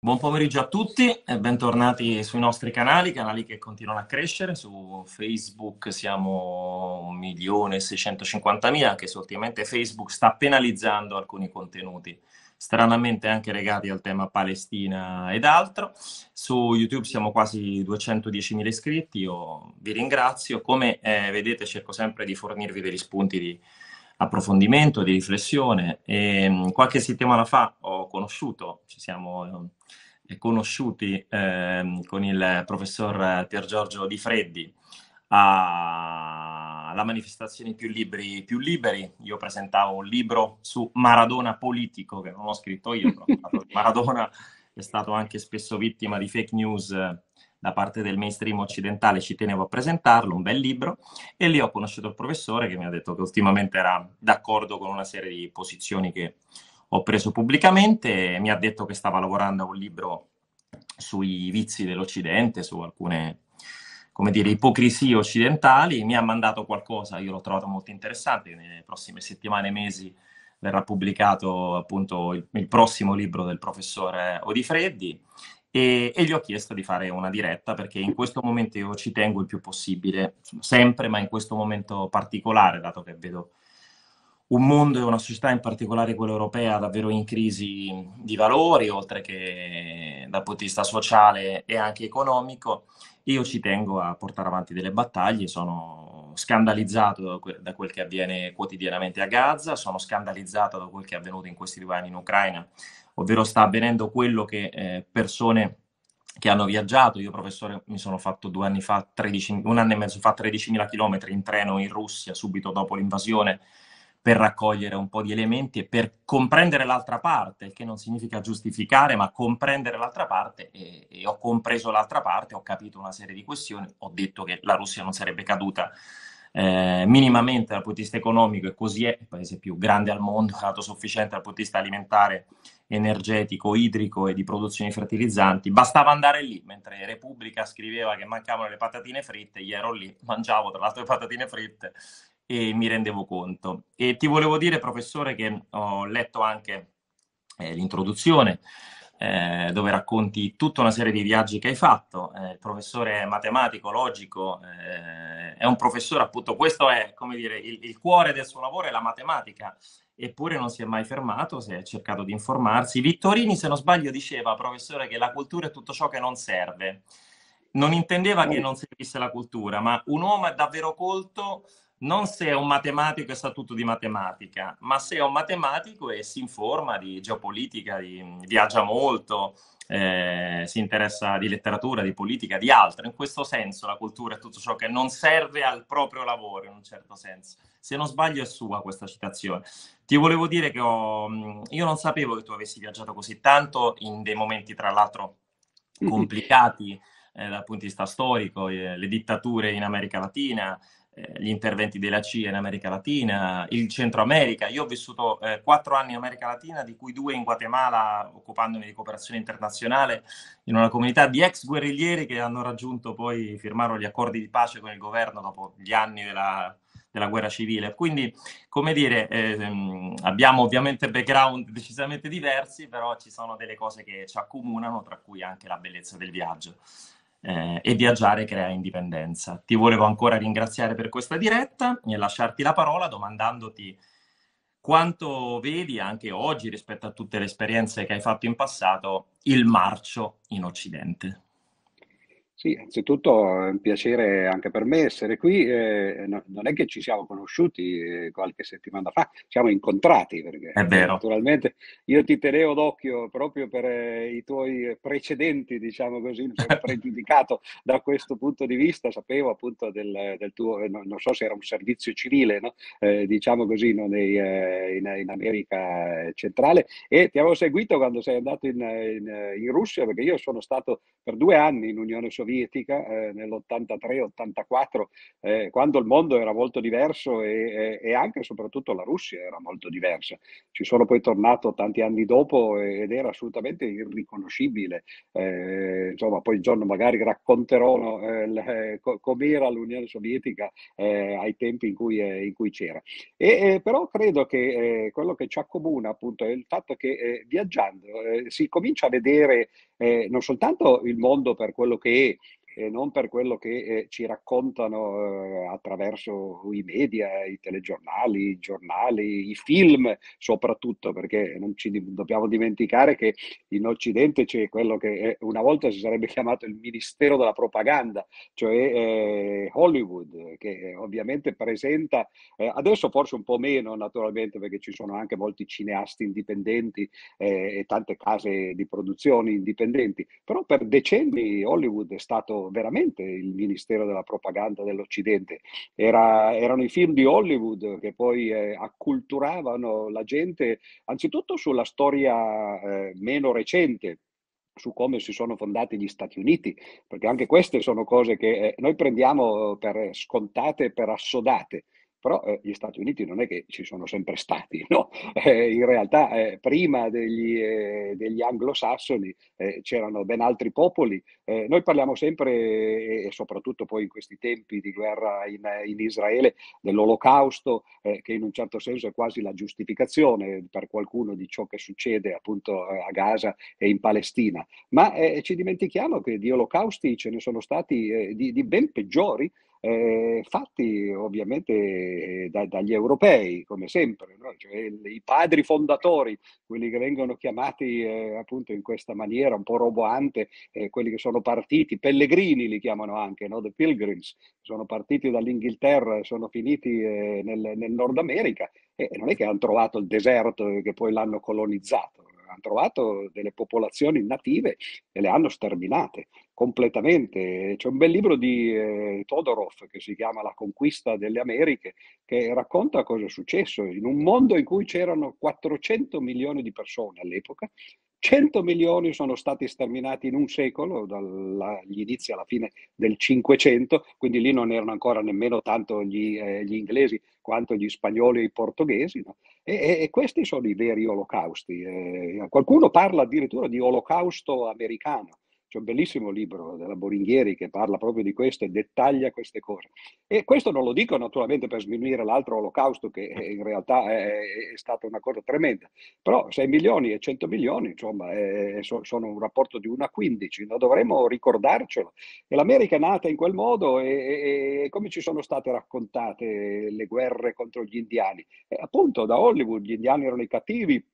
Buon pomeriggio a tutti e bentornati sui nostri canali, canali che continuano a crescere. Su Facebook siamo 1.650.000, anche se ultimamente Facebook sta penalizzando alcuni contenuti, stranamente anche legati al tema Palestina ed altro. Su YouTube siamo quasi 210.000 iscritti, io vi ringrazio. Come eh, vedete cerco sempre di fornirvi degli spunti di approfondimento, di riflessione. E, mm, qualche settimana fa ho conosciuto, ci siamo eh, conosciuti eh, con il professor Pier Giorgio Di Freddi alla manifestazione più liberi, più liberi. Io presentavo un libro su Maradona politico che non ho scritto io, però Maradona è stato anche spesso vittima di fake news da parte del mainstream occidentale, ci tenevo a presentarlo, un bel libro, e lì ho conosciuto il professore che mi ha detto che ultimamente era d'accordo con una serie di posizioni che ho preso pubblicamente, mi ha detto che stava lavorando a un libro sui vizi dell'Occidente, su alcune come dire, ipocrisie occidentali, mi ha mandato qualcosa, io l'ho trovato molto interessante, nelle prossime settimane e mesi verrà pubblicato appunto il, il prossimo libro del professore Odifreddi e, e, gli ho chiesto di fare una diretta perché in questo momento io ci tengo il più possibile, sempre, ma in questo momento particolare, dato che vedo un mondo e una società, in particolare quella europea, davvero in crisi di valori, oltre che dal punto di vista sociale e anche economico, io ci tengo a portare avanti delle battaglie, sono scandalizzato da quel che avviene quotidianamente a Gaza, sono scandalizzato da quel che è avvenuto in questi due anni in Ucraina, ovvero sta avvenendo quello che eh, persone che hanno viaggiato, io professore mi sono fatto due anni fa, 13, un anno e mezzo fa 13.000 km in treno in Russia subito dopo l'invasione per raccogliere un po' di elementi e per comprendere l'altra parte, il che non significa giustificare, ma comprendere l'altra parte e, e, ho compreso l'altra parte, ho capito una serie di questioni, ho detto che la Russia non sarebbe caduta eh, minimamente dal punto di vista economico e così è il paese più grande al mondo, autosufficiente dal punto di vista alimentare, energetico, idrico e di produzione di fertilizzanti. Bastava andare lì, mentre Repubblica scriveva che mancavano le patatine fritte, io ero lì, mangiavo tra l'altro le patatine fritte e mi rendevo conto. E ti volevo dire, professore, che ho letto anche eh, l'introduzione eh, dove racconti tutta una serie di viaggi che hai fatto. Eh, il professore matematico, logico, eh, è un professore, appunto, questo è, come dire, il, il, cuore del suo lavoro è la matematica, eppure non si è mai fermato, si è cercato di informarsi. Vittorini, se non sbaglio, diceva, professore, che la cultura è tutto ciò che non serve. Non intendeva che non servisse la cultura, ma un uomo è davvero colto non se è un matematico e sa tutto di matematica, ma se è un matematico e si informa di geopolitica, di, viaggia molto, eh, si interessa di letteratura, di politica, di altro. In questo senso la cultura è tutto ciò che non serve al proprio lavoro, in un certo senso. Se non sbaglio è sua questa citazione. Ti volevo dire che ho, io non sapevo che tu avessi viaggiato così tanto in dei momenti, tra l'altro, complicati eh, dal punto di vista storico, eh, le dittature in America Latina, eh, gli interventi della CIA in America Latina, il Centro America. Io ho vissuto eh, quattro anni in America Latina, di cui due in Guatemala, occupandomi di cooperazione internazionale in una comunità di ex guerriglieri che hanno raggiunto poi, firmarono gli accordi di pace con il governo dopo gli anni della, della guerra civile. Quindi, come dire, eh, abbiamo ovviamente background decisamente diversi, però ci sono delle cose che ci accomunano, tra cui anche la bellezza del viaggio eh, e viaggiare crea indipendenza. Ti volevo ancora ringraziare per questa diretta e lasciarti la parola domandandoti quanto vedi anche oggi rispetto a tutte le esperienze che hai fatto in passato il marcio in Occidente. Sì, anzitutto è un piacere anche per me essere qui. Eh, no, non è che ci siamo conosciuti eh, qualche settimana fa, siamo incontrati perché è vero. naturalmente io ti tenevo d'occhio proprio per eh, i tuoi precedenti, diciamo così, mi sono pregiudicato da questo punto di vista, sapevo appunto del, del tuo, eh, non, non, so se era un servizio civile, no? Eh, diciamo così, no? Nei, in, in, America centrale e ti avevo seguito quando sei andato in, in, in Russia perché io sono stato per due anni in Unione Sovietica sovietica eh, nell'83-84, eh, quando il mondo era molto diverso e, e, anche e soprattutto la Russia era molto diversa. Ci sono poi tornato tanti anni dopo ed era assolutamente irriconoscibile. Eh, insomma, poi il giorno magari racconterò eh, eh com'era l'Unione Sovietica eh, ai tempi in cui, eh, in cui c'era. E, però credo che quello che ci accomuna appunto è il fatto che viaggiando si comincia a vedere eh, non soltanto il mondo per quello che è, e non per quello che eh, ci raccontano eh, attraverso i media, i telegiornali, i giornali, i film soprattutto, perché non ci dobbiamo dimenticare che in Occidente c'è quello che eh, una volta si sarebbe chiamato il Ministero della Propaganda, cioè eh, Hollywood, che ovviamente presenta, eh, adesso forse un po' meno naturalmente perché ci sono anche molti cineasti indipendenti eh, e tante case di produzione indipendenti, però per decenni Hollywood è stato veramente il Ministero della Propaganda dell'Occidente. Era, erano i film di Hollywood che poi eh, acculturavano la gente anzitutto sulla storia eh, meno recente, su come si sono fondati gli Stati Uniti, perché anche queste sono cose che eh, noi prendiamo per scontate, per assodate però eh, gli Stati Uniti non è che ci sono sempre stati, no? Eh, in realtà eh, prima degli, eh, degli anglosassoni eh, c'erano ben altri popoli. Eh, noi parliamo sempre, e soprattutto poi in questi tempi di guerra in, in Israele, dell'olocausto, che in un certo senso è quasi la giustificazione per qualcuno di ciò che succede appunto a Gaza e in Palestina. Ma ci dimentichiamo che di olocausti ce ne sono stati di, di ben peggiori eh, fatti ovviamente eh, da, dagli europei, come sempre, no? cioè, i padri fondatori, quelli che vengono chiamati eh, appunto in questa maniera un po' roboante, eh, quelli che sono partiti, pellegrini li chiamano anche, no? the pilgrims, sono partiti dall'Inghilterra e sono finiti eh, nel, nel, Nord America e non è che hanno trovato il deserto e che poi l'hanno colonizzato, hanno trovato delle popolazioni native e le hanno sterminate completamente. C'è un bel libro di eh, Todorov che si chiama La conquista delle Americhe, che racconta cosa è successo in un mondo in cui c'erano 400 milioni di persone all'epoca. 100 milioni sono stati sterminati in un secolo, dagli inizi alla fine del 500, quindi lì non erano ancora nemmeno tanto gli, eh, gli inglesi quanto gli spagnoli e i portoghesi. No? E, e, questi sono i veri olocausti. Eh, qualcuno parla addirittura di olocausto americano c'è un bellissimo libro della Boringhieri che parla proprio di questo e dettaglia queste cose. E questo non lo dico naturalmente per sminuire l'altro olocausto, che in realtà è, è stata una cosa tremenda, però 6 milioni e 100 milioni, insomma, è, sono un rapporto di 1 a 15, no? dovremmo ricordarcelo. E l'America è nata in quel modo e, e come ci sono state raccontate le guerre contro gli indiani? E appunto da Hollywood gli indiani erano i cattivi,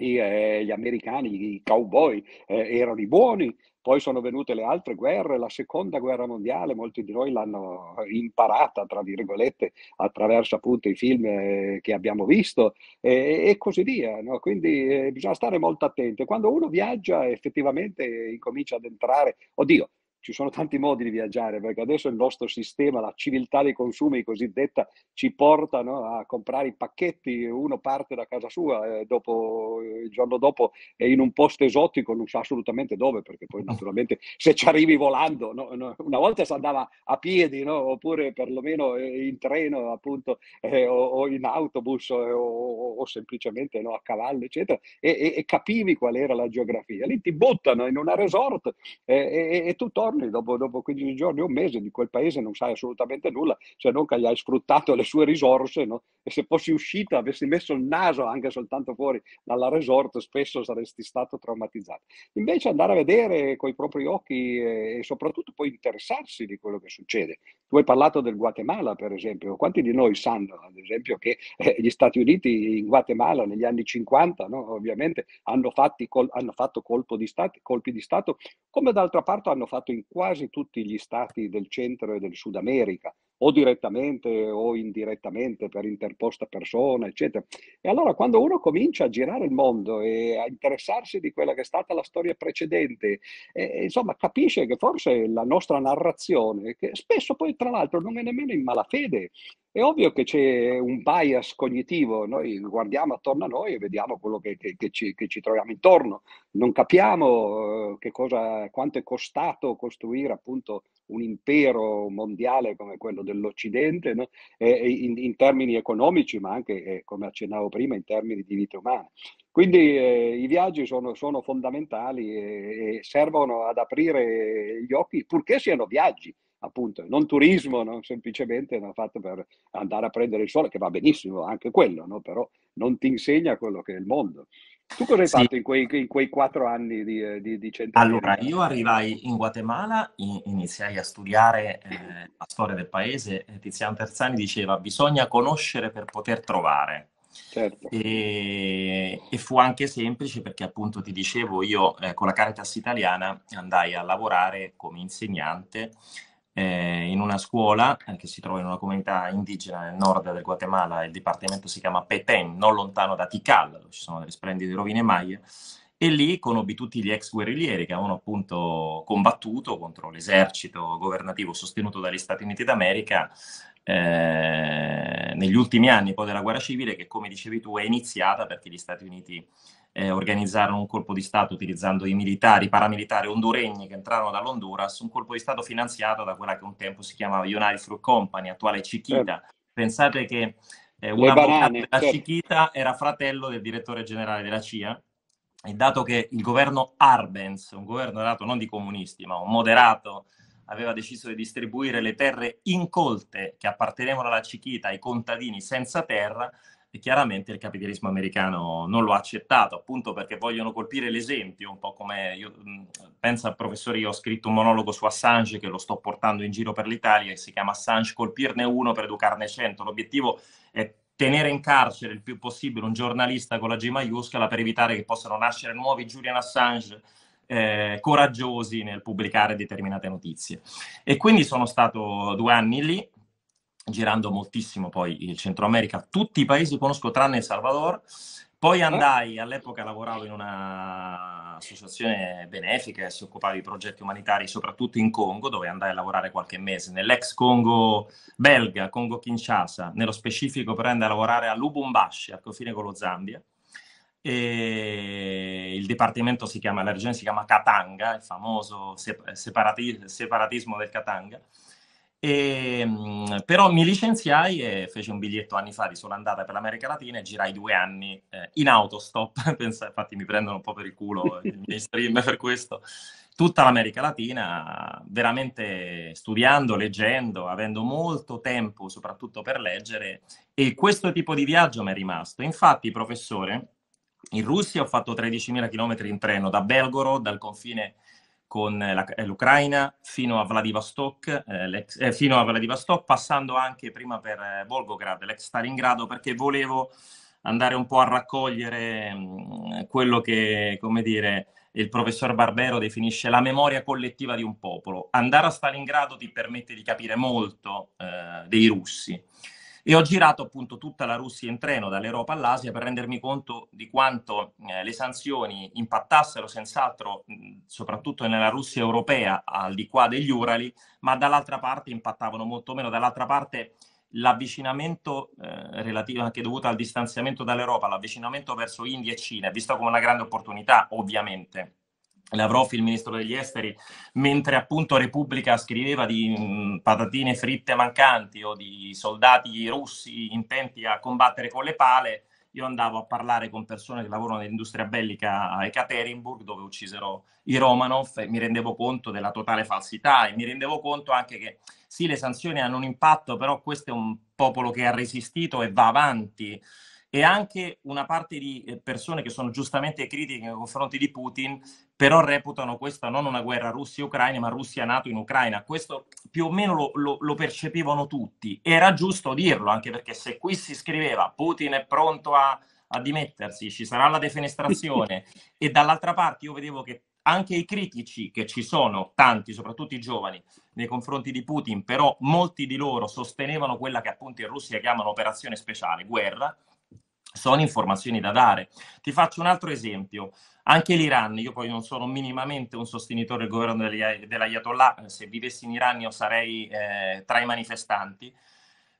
eh, gli americani, i cowboy eh, erano i buoni, poi sono venute le altre guerre, la seconda guerra mondiale, molti di noi l'hanno imparata, tra virgolette, attraverso appunto i film eh, che abbiamo visto e, e così via. No? Quindi eh, bisogna stare molto attenti. Quando uno viaggia effettivamente incomincia ad entrare, oddio, ci sono tanti modi di viaggiare, perché adesso il nostro sistema, la civiltà dei consumi cosiddetta, ci portano a comprare i pacchetti, uno parte da casa sua, e dopo, il giorno dopo è in un posto esotico, non sa assolutamente dove, perché poi naturalmente se ci arrivi volando, no, no, una volta si andava a piedi, no? oppure perlomeno in treno appunto, eh, o, o, in autobus o, o semplicemente a cavallo, eccetera, e, e, e, capivi qual era la geografia. Lì ti buttano in una resort eh, e, e tu torni dopo, dopo 15 giorni o un mese di quel paese non sai assolutamente nulla, se non che gli hai sfruttato le sue risorse, no? e se fossi uscito, avessi messo il naso anche soltanto fuori dalla resort, spesso saresti stato traumatizzato. Invece andare a vedere con i propri occhi e soprattutto poi interessarsi di quello che succede. Tu hai parlato del Guatemala, per esempio. Quanti di noi sanno, ad esempio, che eh, gli Stati Uniti in Guatemala negli anni 50, no? ovviamente, hanno, col- hanno fatto di stato, colpi di Stato, come d'altra parte hanno fatto in quasi tutti gli stati del centro e del Sud America, o direttamente o indirettamente per interposta persona, eccetera. E allora quando uno comincia a girare il mondo e a interessarsi di quella che è stata la storia precedente, eh, insomma capisce che forse la nostra narrazione, che spesso poi tra l'altro non è nemmeno in malafede, è ovvio che c'è un bias cognitivo, noi guardiamo attorno a noi e vediamo quello che, che, che, ci, che ci, troviamo intorno, non capiamo eh, cosa, quanto è costato costruire appunto un impero mondiale come quello dell'Occidente, no? eh, in, in, termini economici, ma anche, eh, come accennavo prima, in termini di vite umane. Quindi eh, i viaggi sono, sono fondamentali e, e servono ad aprire gli occhi, purché siano viaggi appunto, non turismo, non semplicemente no, fatto per andare a prendere il sole, che va benissimo anche quello, no? però non ti insegna quello che è il mondo. Tu cosa hai sì. fatto in quei, in quei, quattro anni di, di, di Centro Allora, io arrivai in Guatemala, in, iniziai a studiare eh, la storia del paese. Tiziano Terzani diceva bisogna conoscere per poter trovare. Certo. E, e, fu anche semplice perché appunto ti dicevo io eh, con la Caritas italiana andai a lavorare come insegnante eh, in una scuola eh, che si trova in una comunità indigena nel nord del Guatemala, il dipartimento si chiama Petén, non lontano da Tikal, dove ci sono delle splendide rovine maie, e lì conobbi tutti gli ex guerriglieri che avevano appunto combattuto contro l'esercito governativo sostenuto dagli Stati Uniti d'America eh, negli ultimi anni poi della guerra civile che come dicevi tu è iniziata perché gli Stati Uniti eh, organizzarono un colpo di Stato utilizzando i militari, i paramilitari honduregni che entrarono dall'Honduras, un colpo di Stato finanziato da quella che un tempo si chiamava United Fruit Company, attuale Chiquita. Certo. Pensate che eh, un avvocato della certo. Chiquita era fratello del direttore generale della CIA e dato che il governo Arbenz, un governo dato non di comunisti, ma un moderato, aveva deciso di distribuire le terre incolte che appartenevano alla Chiquita ai contadini senza terra, e chiaramente il capitalismo americano non lo ha accettato, appunto perché vogliono colpire l'esempio, un po' come io penso al professore, io ho scritto un monologo su Assange che lo sto portando in giro per l'Italia, si chiama Assange colpirne uno per educarne cento. L'obiettivo è tenere in carcere il più possibile un giornalista con la G maiuscola per evitare che possano nascere nuovi Julian Assange eh, coraggiosi nel pubblicare determinate notizie. E quindi sono stato due anni lì, girando moltissimo poi il Centro America, tutti i paesi conosco tranne El Salvador. Poi andai, all'epoca lavoravo in un'associazione benefica e si occupava di progetti umanitari soprattutto in Congo, dove andai a lavorare qualche mese, nell'ex Congo belga, Congo Kinshasa, nello specifico per andare a lavorare a Lubumbashi, al confine con lo Zambia. E il dipartimento si chiama, la regione si chiama Katanga, il famoso separati, separatismo del Katanga. E, ehm, però mi licenziai e feci un biglietto anni fa di sola andata per l'America Latina e girai due anni eh, in autostop. Pensa, infatti mi prendono un po' per il culo i miei stream per questo. Tutta l'America Latina, veramente studiando, leggendo, avendo molto tempo soprattutto per leggere e questo tipo di viaggio mi è rimasto. Infatti, professore, in Russia ho fatto 13.000 km in treno da Belgorod, dal confine con la, eh, l'Ucraina fino a Vladivostok, eh, eh, fino a Vladivostok, passando anche prima per eh, Volgograd, l'ex Stalingrado, perché volevo andare un po' a raccogliere mh, mm, quello che, come dire, il professor Barbero definisce la memoria collettiva di un popolo. Andare a Stalingrado ti permette di capire molto eh, dei russi e ho girato appunto tutta la Russia in treno dall'Europa all'Asia per rendermi conto di quanto eh, le sanzioni impattassero senz'altro mh, soprattutto nella Russia europea al di qua degli Urali, ma dall'altra parte impattavano molto meno, dall'altra parte l'avvicinamento eh, relativo anche dovuto al distanziamento dall'Europa, l'avvicinamento verso India e Cina visto come una grande opportunità, ovviamente Lavrov, il ministro degli esteri, mentre appunto Repubblica scriveva di mm, patatine fritte mancanti o di soldati russi intenti a combattere con le pale, io andavo a parlare con persone che lavorano nell'industria bellica a Ekaterinburg, dove uccisero i Romanov, e mi rendevo conto della totale falsità e mi rendevo conto anche che sì, le sanzioni hanno un impatto, però questo è un popolo che ha resistito e va avanti. E anche una parte di eh, persone che sono giustamente critiche nei confronti di Putin, però reputano questa non una guerra Russia-Ucraina, ma Russia-NATO in Ucraina. Questo più o meno lo, lo, lo, percepivano tutti. Era giusto dirlo, anche perché se qui si scriveva Putin è pronto a, a dimettersi, ci sarà la defenestrazione, e dall'altra parte io vedevo che anche i critici, che ci sono tanti, soprattutto i giovani, nei confronti di Putin, però molti di loro sostenevano quella che appunto in Russia chiamano operazione speciale, guerra, sono informazioni da dare. Ti faccio un altro esempio. Anche l'Iran, io poi non sono minimamente un sostenitore del governo dell'Ayatollah, se vivessi in Iran io sarei eh, tra i manifestanti,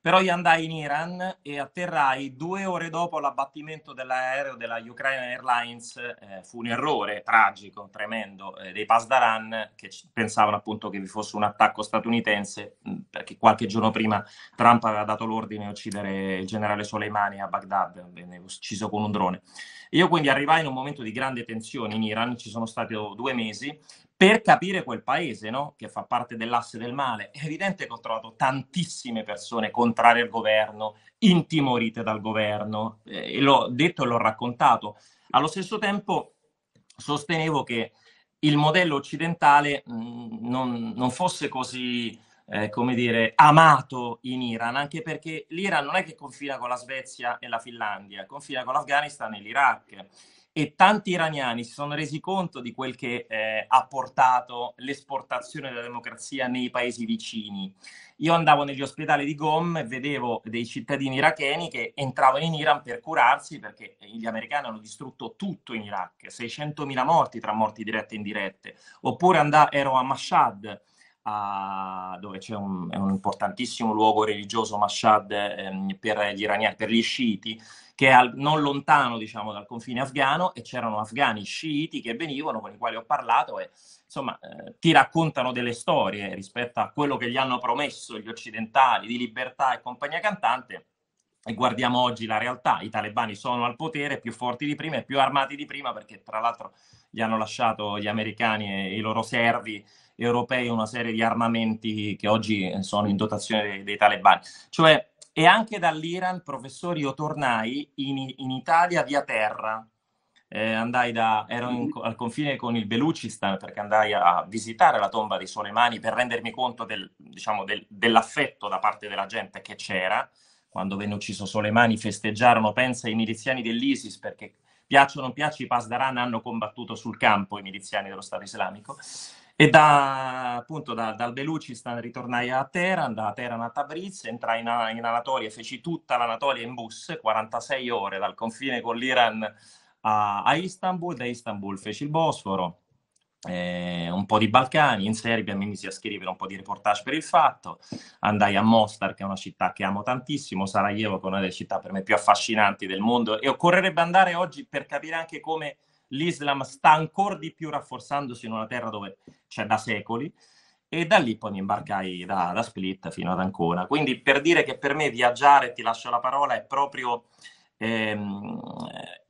però io andai in Iran e atterrai due ore dopo l'abbattimento dell'aereo della Ukraine Airlines. Eh, fu un errore tragico, tremendo, eh, dei Pasdaran che pensavano appunto che vi fosse un attacco statunitense, mh, perché qualche giorno prima Trump aveva dato l'ordine di uccidere il generale Soleimani a Baghdad, venne ucciso con un drone. Io quindi arrivai in un momento di grande tensione in Iran, ci sono stati due mesi, per capire quel paese, no? che fa parte dell'asse del male. È evidente che ho trovato tantissime persone contrarie al governo, intimorite dal governo, eh, e l'ho detto e l'ho raccontato. Allo stesso tempo sostenevo che il modello occidentale mm, non, non, fosse così, eh, come dire, amato in Iran, anche perché l'Iran non è che confina con la Svezia e la Finlandia, confina con l'Afghanistan e l'Iraq e tanti iraniani si sono resi conto di quel che eh, ha portato l'esportazione della democrazia nei paesi vicini. Io andavo negli ospedali di Gom e vedevo dei cittadini iracheni che entravano in Iran per curarsi perché gli americani hanno distrutto tutto in Iraq, 600.000 morti tra morti dirette e indirette. Oppure andavo, ero a Mashhad, a, dove c'è un, un, importantissimo luogo religioso, Mashhad, ehm, per gli iraniani, per gli sciiti, che è al, non lontano diciamo, dal confine afghano e c'erano afghani sciiti che venivano, con i quali ho parlato e insomma eh, ti raccontano delle storie rispetto a quello che gli hanno promesso gli occidentali di libertà e compagnia cantante. E guardiamo oggi la realtà, i talebani sono al potere più forti di prima e più armati di prima perché tra l'altro gli hanno lasciato gli americani e i loro servi europei una serie di armamenti che oggi sono in dotazione dei, dei talebani. Cioè e anche dall'Iran, professori, io tornai in, in Italia via terra. Eh, andai da, ero in, al confine con il Belucistan perché andai a visitare la tomba di Soleimani per rendermi conto del, diciamo, del, dell'affetto da parte della gente che c'era. Quando venne ucciso Soleimani festeggiarono, pensa, i miliziani dell'ISIS perché piacciono o non piacciono, i Pasdaran hanno combattuto sul campo i miliziani dello Stato islamico. E da, appunto da, dal Belucistan ritornai a Teheran, da Teheran a Tabriz, entrai in, in Anatolia, feci tutta l'Anatolia in bus, 46 ore dal confine con l'Iran a, a Istanbul, da Istanbul feci il Bosforo, eh, un po' di Balcani, in Serbia mi misi a scrivere un po' di reportage per il fatto, andai a Mostar, che è una città che amo tantissimo, Sarajevo, che è una delle città per me più affascinanti del mondo, e occorrerebbe andare oggi per capire anche come l'Islam sta ancora di più rafforzandosi in una terra dove c'è da secoli e da lì poi mi imbarcai da, da, Split fino ad Ancona. Quindi per dire che per me viaggiare, ti lascio la parola, è proprio, ehm,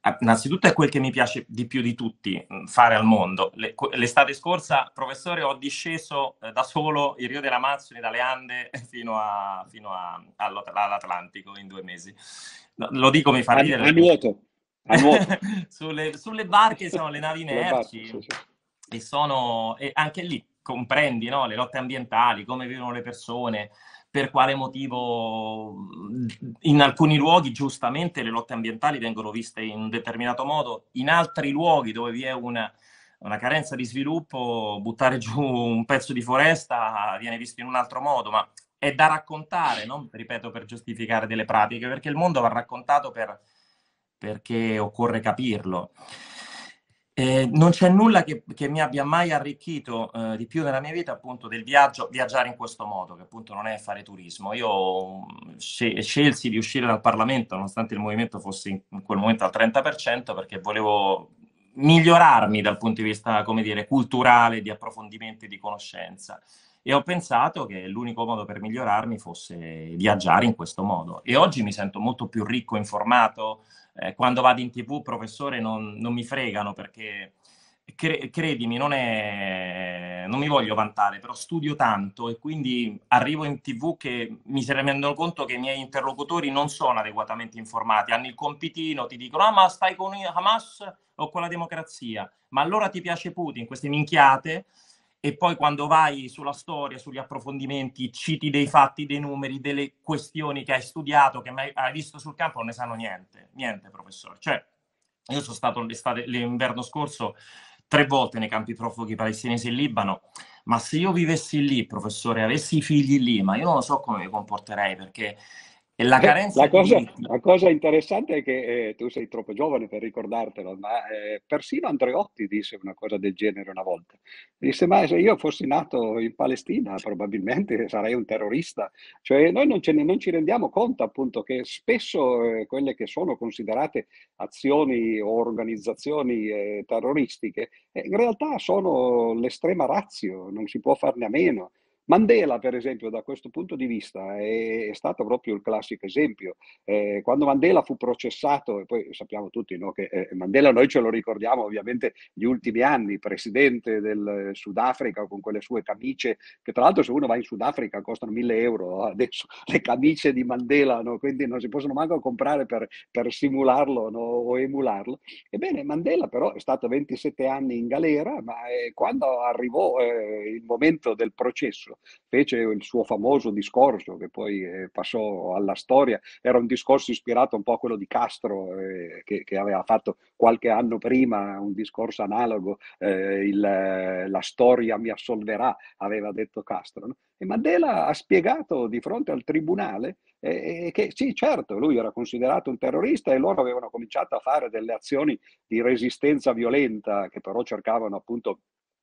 eh, innanzitutto è quel che mi piace di più di tutti mm, fare al mondo. Le, l'estate scorsa, professore, ho disceso eh, da solo il Rio dell'Amazzoni, dalle Ande fino, a, fino a, all'Atlantico in due mesi. Lo dico, mi fa ridere. A nuoto. sulle, sulle, barche sono le navi merci sì, sì. e sono e anche lì comprendi no? le lotte ambientali, come vivono le persone, per quale motivo in alcuni luoghi giustamente le lotte ambientali vengono viste in un determinato modo, in altri luoghi dove vi è una, una carenza di sviluppo, buttare giù un pezzo di foresta viene visto in un altro modo, ma è da raccontare, non ripeto per giustificare delle pratiche, perché il mondo va raccontato per perché occorre capirlo. Eh, non c'è nulla che, che, mi abbia mai arricchito eh, di più nella mia vita appunto del viaggio, viaggiare in questo modo, che appunto non è fare turismo. Io scelsi di uscire dal Parlamento, nonostante il movimento fosse in quel momento al 30%, perché volevo migliorarmi dal punto di vista, come dire, culturale, di approfondimento e di conoscenza e ho pensato che l'unico modo per migliorarmi fosse viaggiare in questo modo. E oggi mi sento molto più ricco, informato. Eh, quando vado in tv, professore, non, non mi fregano perché, cre- credimi, non, è, non mi voglio vantare, però studio tanto e quindi arrivo in tv che mi si rendono conto che i miei interlocutori non sono adeguatamente informati, hanno il compitino, ti dicono, ah ma stai con Hamas o con la democrazia, ma allora ti piace Putin, queste minchiate e poi quando vai sulla storia, sugli approfondimenti, citi dei fatti, dei numeri, delle questioni che hai studiato, che hai visto sul campo, non ne sanno niente, niente professore. Cioè, io sono stato l'estate, l'inverno scorso tre volte nei campi profughi palestinesi in Libano, ma se io vivessi lì, professore, avessi i figli lì, ma io non lo so come mi comporterei, perché e la, carenza la, cosa, di... la cosa interessante è che eh, tu sei troppo giovane per ricordartelo, ma eh, persino Andreotti disse una cosa del genere una volta. Disse, ma se io fossi nato in Palestina probabilmente sarei un terrorista. Cioè noi non, ne, non ci rendiamo conto appunto che spesso eh, quelle che sono considerate azioni o organizzazioni eh, terroristiche eh, in realtà sono l'estrema razio, non si può farne a meno Mandela, per esempio, da questo punto di vista è, è stato proprio il classico esempio. Eh, quando Mandela fu processato, e poi sappiamo tutti no, che eh, Mandela noi ce lo ricordiamo ovviamente gli ultimi anni, presidente del Sudafrica con quelle sue camicie, che tra l'altro se uno va in Sudafrica costano mille euro adesso le camicie di Mandela, no? quindi non si possono manco comprare per, per simularlo no? o emularlo. Ebbene, Mandela però è stato 27 anni in galera, ma eh, quando arrivò eh, il momento del processo, fece il suo famoso discorso che poi eh, passò alla storia, era un discorso ispirato un po' a quello di Castro eh, che, che, aveva fatto qualche anno prima un discorso analogo, eh, il, la storia mi assolverà, aveva detto Castro. No? E Mandela ha spiegato di fronte al tribunale eh, che sì, certo, lui era considerato un terrorista e loro avevano cominciato a fare delle azioni di resistenza violenta che però cercavano appunto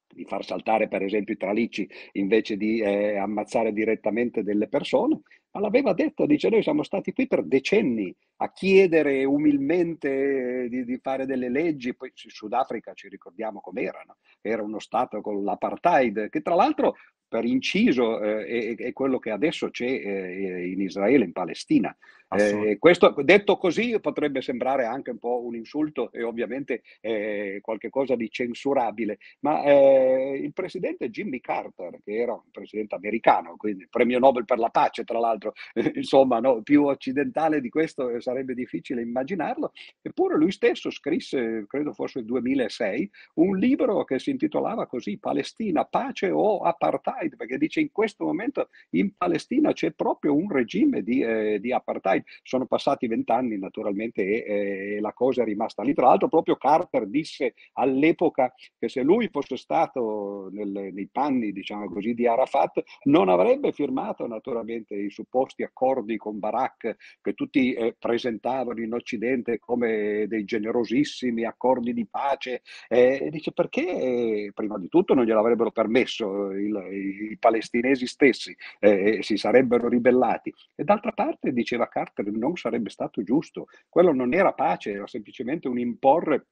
di far saltare per esempio i tralicci invece di eh, ammazzare direttamente delle persone, ma l'aveva detto, dice noi siamo stati qui per decenni a chiedere umilmente di, di fare delle leggi, poi in Sudafrica ci ricordiamo com'era, no? era uno Stato con l'apartheid, che tra l'altro per inciso eh, è, è, quello che adesso c'è eh, in Israele, in Palestina. Eh, questo detto così potrebbe sembrare anche un po' un insulto e ovviamente eh, qualcosa di censurabile, ma eh, il presidente Jimmy Carter, che era un presidente americano, quindi premio Nobel per la pace tra l'altro, insomma no, più occidentale di questo sarebbe difficile immaginarlo, eppure lui stesso scrisse, credo fosse il 2006, un libro che si intitolava così Palestina, pace o apartheid, perché dice in questo momento in Palestina c'è proprio un regime di, eh, di apartheid White. Sono passati vent'anni naturalmente e, e, la cosa è rimasta lì. Tra l'altro proprio Carter disse all'epoca che se lui fosse stato nel, nei panni, diciamo così, di Arafat, non avrebbe firmato naturalmente i supposti accordi con Barak che tutti eh, presentavano in Occidente come dei generosissimi accordi di pace. Eh, dice perché eh, prima di tutto non gliel'avrebbero permesso il, i palestinesi stessi, eh, si sarebbero ribellati. E d'altra parte, diceva Carter, Carter non sarebbe stato giusto. Quello non era pace, era semplicemente un imporre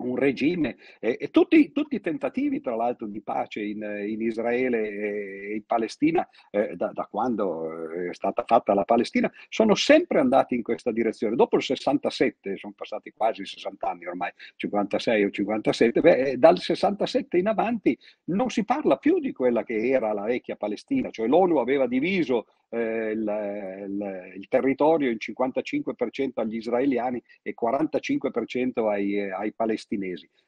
un regime eh, e tutti, tutti, i tentativi tra l'altro di pace in, in Israele e in Palestina eh, da, da, quando eh, è stata fatta la Palestina sono sempre andati in questa direzione dopo il 67 sono passati quasi 60 anni ormai 56 o 57 beh, eh, dal 67 in avanti non si parla più di quella che era la vecchia Palestina cioè l'ONU aveva diviso eh, il, il, il, territorio in 55% agli israeliani e 45% ai, ai palestinesi.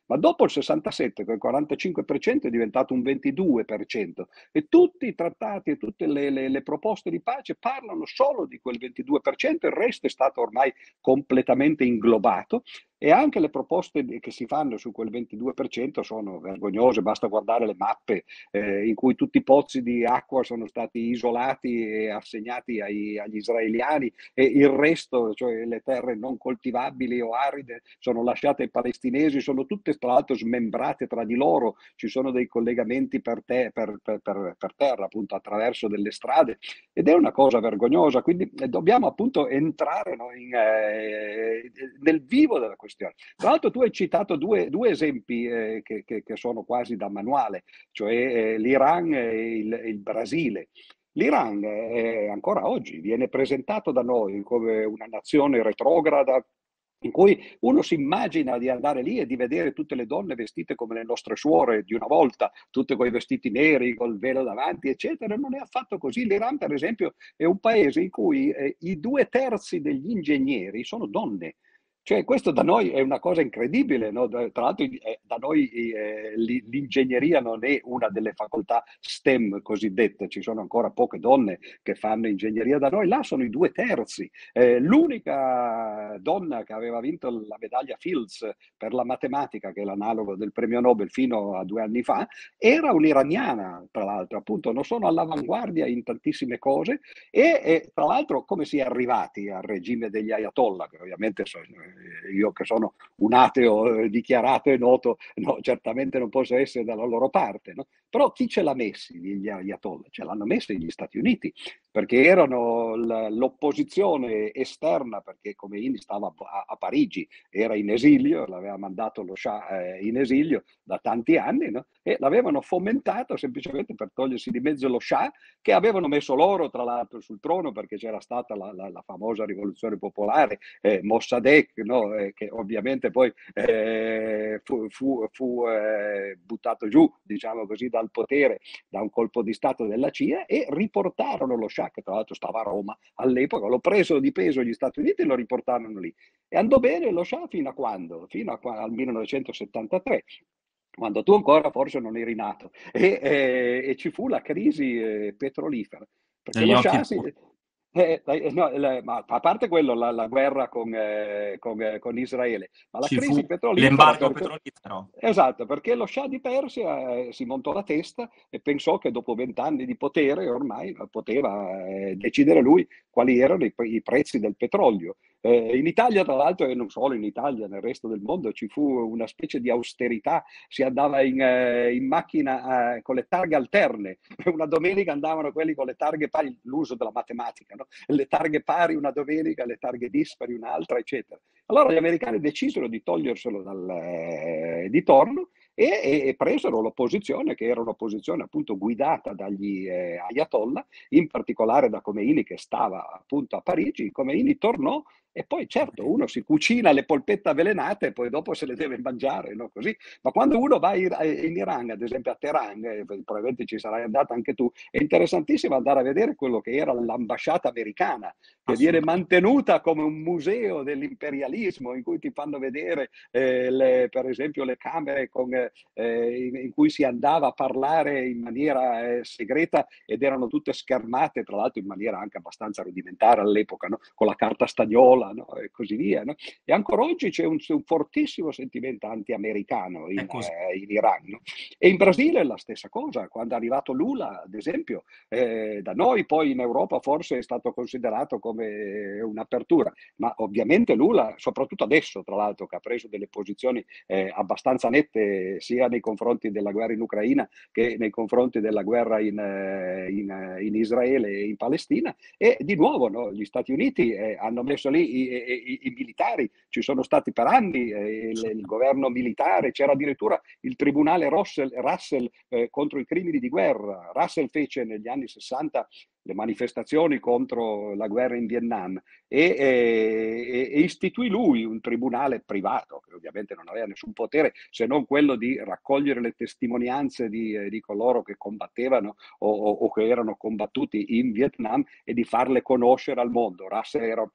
Ma dopo il 67, quel 45% è diventato un 22% e tutti i trattati e tutte le, le, le proposte di pace parlano solo di quel 22%, il resto è stato ormai completamente inglobato e anche le proposte che si fanno su quel 22% sono vergognose, basta guardare le mappe eh, in cui tutti i pozzi di acqua sono stati isolati e assegnati ai, agli israeliani e il resto, cioè le terre non coltivabili o aride, sono lasciate ai palestinesi, sono tutte tra l'altro smembrate tra di loro, ci sono dei collegamenti per, te, per, per, per terra appunto attraverso delle strade. Ed è una cosa vergognosa, quindi eh, dobbiamo appunto entrare no, in, eh, nel vivo della questione questione. Tra l'altro tu hai citato due, due esempi eh, che, che, che, sono quasi da manuale, cioè eh, l'Iran e il, il Brasile. L'Iran eh, ancora oggi viene presentato da noi come una nazione retrograda, in cui uno si immagina di andare lì e di vedere tutte le donne vestite come le nostre suore di una volta, tutte con i vestiti neri, col velo davanti, eccetera. Non è affatto così. L'Iran, per esempio, è un paese in cui eh, i due terzi degli ingegneri sono donne. Cioè, questo da noi è una cosa incredibile, no? Tra l'altro eh, da noi eh, l'ingegneria non è una delle facoltà STEM cosiddette, ci sono ancora poche donne che fanno ingegneria da noi, là sono i due terzi. Eh, l'unica donna che aveva vinto la medaglia Fields per la matematica, che è l'analogo del premio Nobel fino a due anni fa, era un'iraniana, tra l'altro, appunto, non sono all'avanguardia in tantissime cose e, tra l'altro come si è arrivati al regime degli ayatollah, che ovviamente sono io che sono un ateo eh, dichiarato e noto, no, certamente non posso essere dalla loro parte, no? però chi ce l'ha messi gli Ayatollah? Ce l'hanno messi gli Stati Uniti, perché erano l'opposizione esterna, perché Khomeini stava a, Parigi, era in esilio, l'aveva mandato lo Shah eh, in esilio da tanti anni, no? e l'avevano fomentato semplicemente per togliersi di mezzo lo Shah, che avevano messo loro tra l'altro sul trono, perché c'era stata la, la, la famosa rivoluzione popolare, eh, Mossadegh, no? eh, che ovviamente poi eh, fu, fu, fu eh, buttato giù, diciamo così, dal potere da un colpo di Stato della CIA e riportarono lo Shah, che tra l'altro stava a Roma all'epoca, lo presero di peso gli Stati Uniti e lo riportarono lì. E andò bene lo Shah fino a quando? Fino a, al 1973 quando tu ancora forse non eri nato, e, e, e ci fu la crisi eh, petrolifera. Perché lo Shah, si, eh, eh, no, la, ma a parte quello, la, la guerra con, eh, con, eh, con, Israele, ma la Ci crisi petrolifera... L'embargo perché, petrolifero. Esatto, perché lo Shah di Persia eh, si montò la testa e pensò che dopo vent'anni di potere ormai poteva eh, decidere lui quali erano i, i prezzi del petrolio. Eh, in Italia, tra l'altro, e non solo in Italia, nel resto del mondo ci fu una specie di austerità, si andava in, eh, in macchina eh, con le targhe alterne, una domenica andavano quelli con le targhe pari, l'uso della matematica, no? le targhe pari una domenica, le targhe dispari un'altra, eccetera. Allora gli americani decisero di toglierselo dal, eh, di torno e, e, presero l'opposizione, che era un'opposizione appunto guidata dagli eh, ayatollah, in particolare da Khomeini che stava appunto a Parigi. Khomeini tornò e poi certo uno si cucina le polpette avvelenate e poi dopo se le deve mangiare, no? Così. Ma quando uno va in, Iran, ad esempio a Teheran, eh, probabilmente ci sarai andato anche tu, è interessantissimo andare a vedere quello che era l'ambasciata americana, che viene mantenuta come un museo dell'imperialismo in cui ti fanno vedere eh, le, per esempio le camere con, eh, in, in, cui si andava a parlare in maniera eh, segreta ed erano tutte schermate, tra l'altro in maniera anche abbastanza rudimentare all'epoca, no? con la carta stagnola Angola no? e così via. No? E ancora oggi c'è un, un fortissimo sentimento anti-americano in, eh, in Iran. No? E in Brasile è la stessa cosa, quando è arrivato Lula, ad esempio, eh, da noi poi in Europa forse è stato considerato come un'apertura, ma ovviamente Lula, soprattutto adesso tra l'altro che ha preso delle posizioni eh, abbastanza nette sia nei confronti della guerra in Ucraina che nei confronti della guerra in, eh, in, in Israele e in Palestina, e di nuovo no, gli Stati Uniti eh, hanno messo lì i, i, i, militari, ci sono stati per anni eh, il, il, governo militare, c'era addirittura il tribunale Russell, Russell eh, contro i crimini di guerra. Russell fece negli anni 60 le manifestazioni contro la guerra in Vietnam e, e, e, istituì lui un tribunale privato, che ovviamente non aveva nessun potere se non quello di raccogliere le testimonianze di, eh, di coloro che combattevano o, o, o, che erano combattuti in Vietnam e di farle conoscere al mondo. Russell era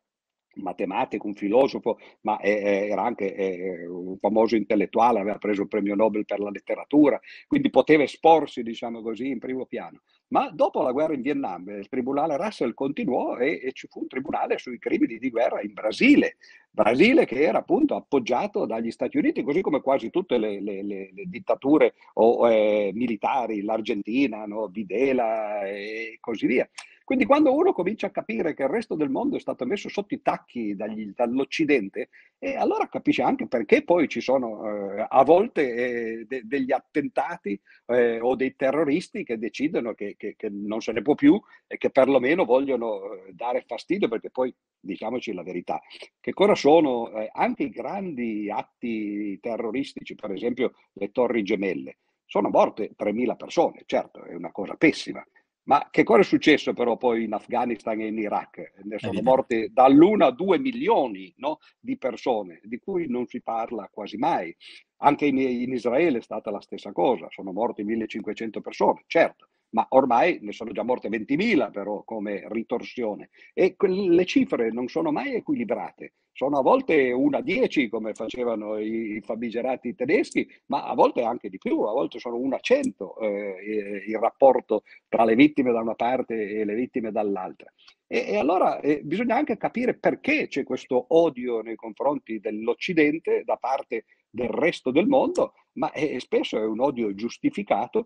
matematico, un filosofo, ma era anche un famoso intellettuale, aveva preso il premio Nobel per la letteratura, quindi poteva esporsi, diciamo così, in primo piano. Ma dopo la guerra in Vietnam, il tribunale Russell continuò e, e ci fu un tribunale sui crimini di guerra in Brasile. Brasile che era appunto appoggiato dagli Stati Uniti, così come quasi tutte le, le, le, le dittature o, eh, militari, l'Argentina, no? Videla e così via. Quindi quando uno comincia a capire che il resto del mondo è stato messo sotto i tacchi dagli, dall'Occidente, eh, allora capisce anche perché poi ci sono eh, a volte eh, de- degli attentati eh, o dei terroristi che decidono che, che, che, non se ne può più e che perlomeno vogliono eh, dare fastidio perché poi diciamoci la verità, che cosa sono eh, anche i grandi atti terroristici, per esempio le torri gemelle. Sono morte 3.000 persone, certo, è una cosa pessima, ma che cosa è successo però poi in Afghanistan e in Iraq? Ne sono morte dall'1 a 2 milioni no, di persone, di cui non si parla quasi mai. Anche in, in Israele è stata la stessa cosa, sono morte 1500 persone, certo, ma ormai ne sono già morte 20.000 però come ritorsione e le cifre non sono mai equilibrate, sono a volte una a 10 come facevano i famigerati tedeschi, ma a volte anche di più, a volte sono una a 100 eh, il rapporto tra le vittime da una parte e le vittime dall'altra. E, e allora eh, bisogna anche capire perché c'è questo odio nei confronti dell'Occidente da parte del resto del mondo, ma eh, spesso è un odio giustificato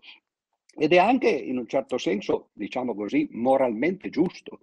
ed è anche in un certo senso, diciamo così, moralmente giusto.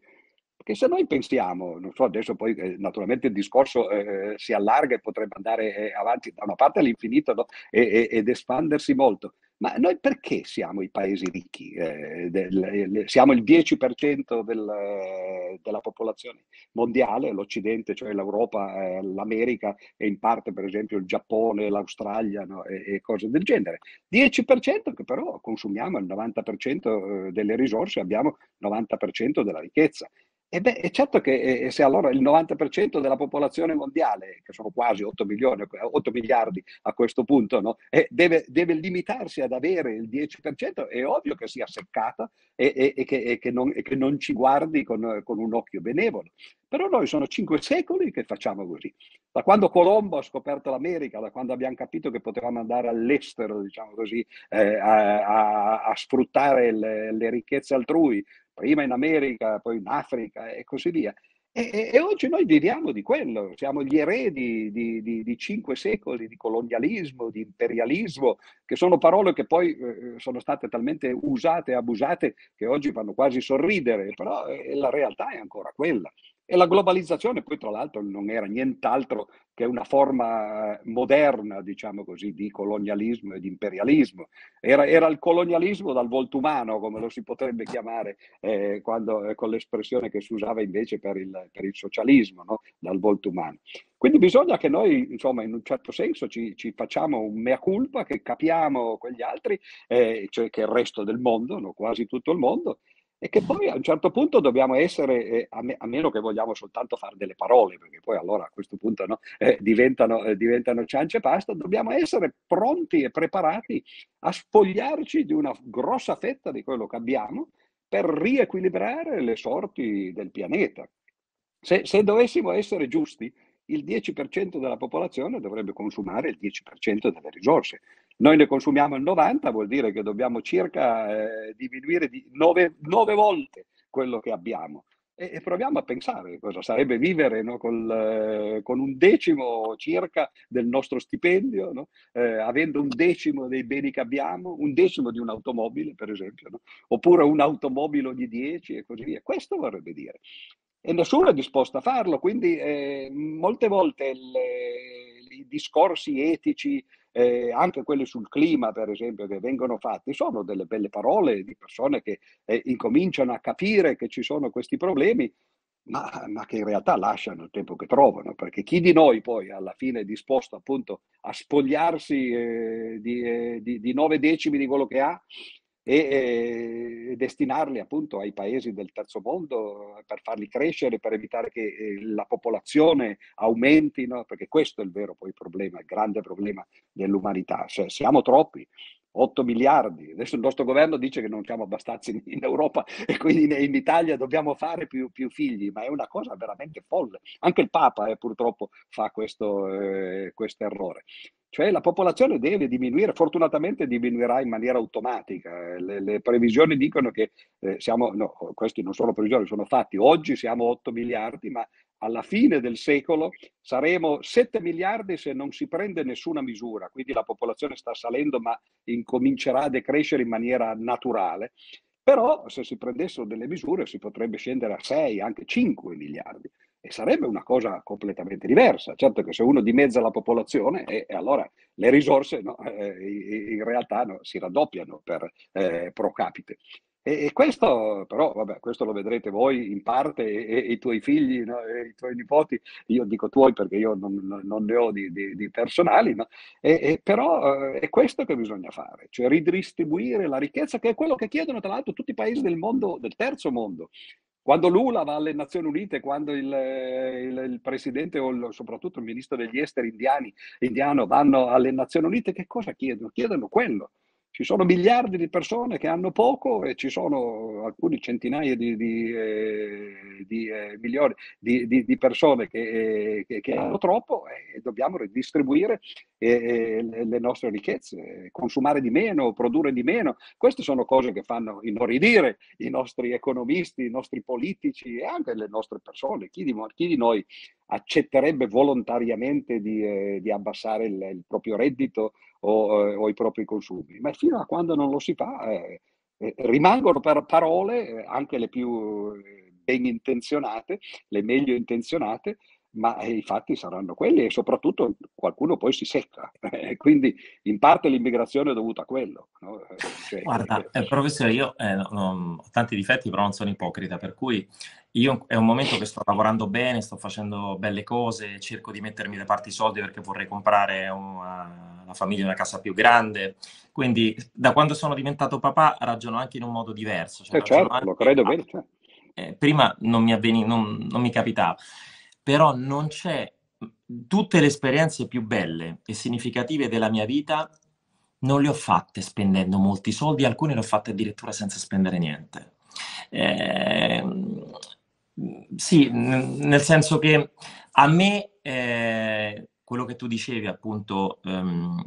Perché se noi pensiamo, non so, adesso poi eh, naturalmente il discorso eh, si allarga e potrebbe andare eh, avanti da una parte all'infinito no? e, e, ed espandersi molto, ma noi perché siamo i paesi ricchi? Eh, del, siamo il 10% del, della popolazione mondiale, l'Occidente, cioè l'Europa, eh, l'America e in parte per esempio il Giappone, l'Australia no? e, e, cose del genere. 10% che però consumiamo il 90% eh, delle risorse, abbiamo il 90% della ricchezza. E beh, è certo che se allora il 90% della popolazione mondiale, che sono quasi 8, milioni, 8 miliardi a questo punto, no, eh, deve, deve, limitarsi ad avere il 10%, è ovvio che sia seccata e, e, e, che, e che, non, che, non, ci guardi con, con, un occhio benevolo. Però noi sono cinque secoli che facciamo così. Da quando Colombo ha scoperto l'America, da quando abbiamo capito che potevamo andare all'estero, diciamo così, eh, a, a, a, sfruttare le, le ricchezze altrui, prima in America, poi in Africa e così via. E, e, e, oggi noi viviamo di quello, siamo gli eredi di, di, di, cinque secoli di colonialismo, di imperialismo, che sono parole che poi eh, sono state talmente usate e abusate che oggi fanno quasi sorridere, però eh, la realtà è ancora quella. E la globalizzazione poi tra l'altro non era nient'altro che una forma moderna, diciamo così, di colonialismo e di imperialismo. Era, era il colonialismo dal volto umano, come lo si potrebbe chiamare eh, quando, eh, con l'espressione che si usava invece per il, per il socialismo, no? dal volto umano. Quindi bisogna che noi, insomma, in un certo senso ci, ci facciamo un mea culpa, che capiamo quegli altri, eh, cioè che il resto del mondo, no? quasi tutto il mondo, e che poi a un certo punto dobbiamo essere, eh, a, me, a, meno che vogliamo soltanto fare delle parole, perché poi allora a questo punto no, eh, diventano, eh, diventano ciance e pasta, dobbiamo essere pronti e preparati a spogliarci di una grossa fetta di quello che abbiamo per riequilibrare le sorti del pianeta. Se, se dovessimo essere giusti, il 10% della popolazione dovrebbe consumare il 10% delle risorse. Noi ne consumiamo il 90, vuol dire che dobbiamo circa eh, diminuire di 9, 9, volte quello che abbiamo. E, e, proviamo a pensare cosa sarebbe vivere no, col, eh, con un decimo circa del nostro stipendio, no? eh, avendo un decimo dei beni che abbiamo, un decimo di un'automobile, per esempio, no? oppure un'automobile ogni 10 e così via. Questo vorrebbe dire. E nessuno è disposto a farlo, quindi eh, molte volte le, i discorsi etici eh, anche quelli sul clima, per esempio, che vengono fatti, sono delle belle parole di persone che eh, incominciano a capire che ci sono questi problemi, ma, ma, che in realtà lasciano il tempo che trovano, perché chi di noi poi alla fine è disposto appunto a spogliarsi eh, di, eh, di, di nove decimi di quello che ha e, e, destinarli appunto ai paesi del terzo mondo per farli crescere, per evitare che eh, la popolazione aumenti, no? perché questo è il vero poi problema, il grande problema dell'umanità. Cioè, siamo troppi, 8 miliardi. Adesso il nostro governo dice che non siamo abbastanza in, Europa e quindi in, in, Italia dobbiamo fare più, più, figli, ma è una cosa veramente folle. Anche il Papa eh, purtroppo fa questo eh, errore. Cioè la popolazione deve diminuire, fortunatamente diminuirà in maniera automatica. Le, le previsioni dicono che eh, siamo, no, questi non sono previsioni, sono fatti. Oggi siamo 8 miliardi, ma alla fine del secolo saremo 7 miliardi se non si prende nessuna misura. Quindi la popolazione sta salendo, ma incomincerà a decrescere in maniera naturale. Però se si prendessero delle misure si potrebbe scendere a 6, anche 5 miliardi e sarebbe una cosa completamente diversa. Certo che se uno dimezza la popolazione, e, e allora le risorse no, eh, in realtà no, si raddoppiano per eh, pro capite. E, e, questo però, vabbè, questo lo vedrete voi in parte e, e i tuoi figli no, i tuoi nipoti, io dico tuoi perché io non, non ne ho di, di, di personali, no? e, però eh, è questo che bisogna fare, cioè ridistribuire la ricchezza, che è quello che chiedono tra l'altro tutti i paesi del mondo, del terzo mondo. Quando Lula va alle Nazioni Unite, quando il, il, il presidente o il, soprattutto il ministro degli esteri indiani, indiano vanno alle Nazioni Unite, che cosa chiedono? Chiedono quello, ci sono miliardi di persone che hanno poco e ci sono alcuni centinaia di, di, eh, di eh, milioni di, di persone che, che, che, hanno troppo e dobbiamo ridistribuire eh, le nostre ricchezze, consumare di meno, produrre di meno. Queste sono cose che fanno inorridire i nostri economisti, i nostri politici e anche le nostre persone. Chi di, chi noi accetterebbe volontariamente di, eh, di abbassare il, il, proprio reddito o, eh, o, i propri consumi. Ma fino a quando non lo si fa, eh, eh rimangono per parole, eh, anche le più ben intenzionate, le meglio intenzionate, ma eh, i fatti saranno quelli e soprattutto qualcuno poi si secca. Quindi in parte l'immigrazione è dovuta a quello. No? Eh, cioè, Guarda, eh, professore, io eh, non, ho tanti difetti, però non sono ipocrita, per cui io è un momento che sto lavorando bene, sto facendo belle cose, cerco di mettermi da parte i soldi perché vorrei comprare una, una famiglia, una casa più grande. Quindi da quando sono diventato papà ragiono anche in un modo diverso. Cioè, eh certo, lo credo bene. Eh, prima non mi, avveni, non, non mi capitava però non c'è tutte le esperienze più belle e significative della mia vita non le ho fatte spendendo molti soldi, alcune le ho fatte addirittura senza spendere niente. Eh, sì, nel senso che a me eh, quello che tu dicevi, appunto, ehm,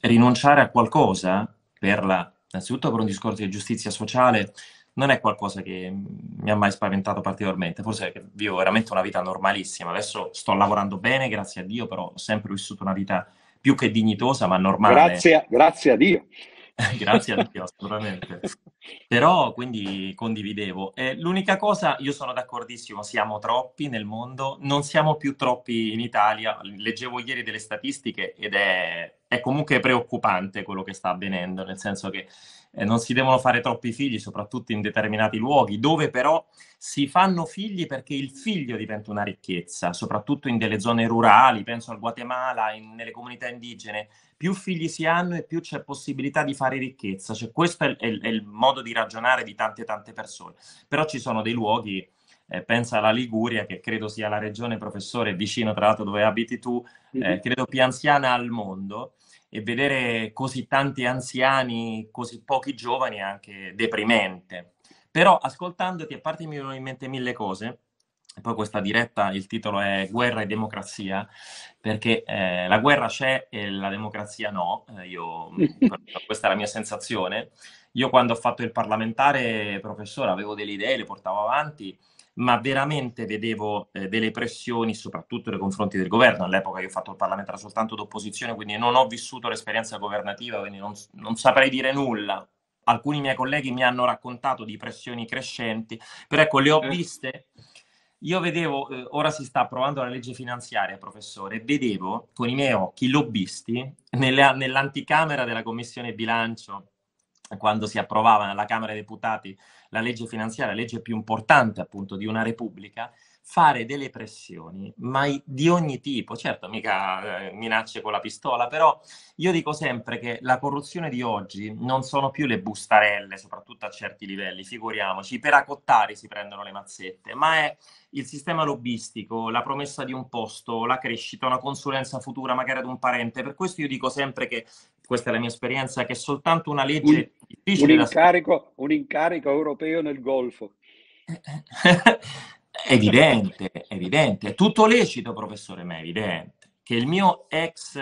rinunciare a qualcosa per la, innanzitutto per un discorso di giustizia sociale, non è qualcosa che mi ha mai spaventato particolarmente, forse perché vivo veramente una vita normalissima, adesso sto lavorando bene, grazie a Dio, però ho sempre vissuto una vita più che dignitosa, ma normale. Grazie, grazie a Dio. grazie a Dio, assolutamente. Però quindi condividevo. Eh, l'unica cosa, io sono d'accordissimo, siamo troppi nel mondo, non siamo più troppi in Italia. Leggevo ieri delle statistiche ed è, è comunque preoccupante quello che sta avvenendo, nel senso che eh, non si devono fare troppi figli, soprattutto in determinati luoghi, dove però si fanno figli perché il figlio diventa una ricchezza, soprattutto in delle zone rurali, penso al Guatemala, in, nelle comunità indigene. Più figli si hanno e più c'è possibilità di fare ricchezza. Cioè, questo è, è, è il modo di ragionare di tante tante persone. Però ci sono dei luoghi eh, pensa alla Liguria, che credo sia la regione, professore, vicino tra l'altro dove abiti tu, eh, credo più anziana al mondo, e vedere così tanti anziani, così pochi giovani è anche deprimente. Però ascoltandoti, a parte mi vengono in mente mille cose, e poi questa diretta, il titolo è Guerra e democrazia, perché eh, la guerra c'è e la democrazia no, eh, io, questa è la mia sensazione. Io quando ho fatto il parlamentare, professore, avevo delle idee, le portavo avanti, ma veramente vedevo eh, delle pressioni, soprattutto nei confronti del governo. All'epoca io ho fatto il parlamentare soltanto d'opposizione, quindi non ho vissuto l'esperienza governativa, quindi non, non saprei dire nulla. Alcuni miei colleghi mi hanno raccontato di pressioni crescenti, però ecco, le ho eh. viste. Io vedevo, eh, ora si sta approvando la legge finanziaria, professore, vedevo con i miei occhi lobbisti nelle, nell'anticamera della Commissione Bilancio quando si approvava nella Camera dei Deputati la legge finanziaria, la legge più importante appunto di una Repubblica, fare delle pressioni, ma di ogni tipo, certo, mica eh, minacce con la pistola, però io dico sempre che la corruzione di oggi non sono più le bustarelle, soprattutto a certi livelli, figuriamoci, per accottari si prendono le mazzette, ma è il sistema lobbistico, la promessa di un posto, la crescita, una consulenza futura magari ad un parente. Per questo io dico sempre che, questa è la mia esperienza, che soltanto una legge un. Un incarico, da... un incarico europeo nel Golfo. evidente, evidente. È tutto lecito, professore, ma è evidente. Che il mio ex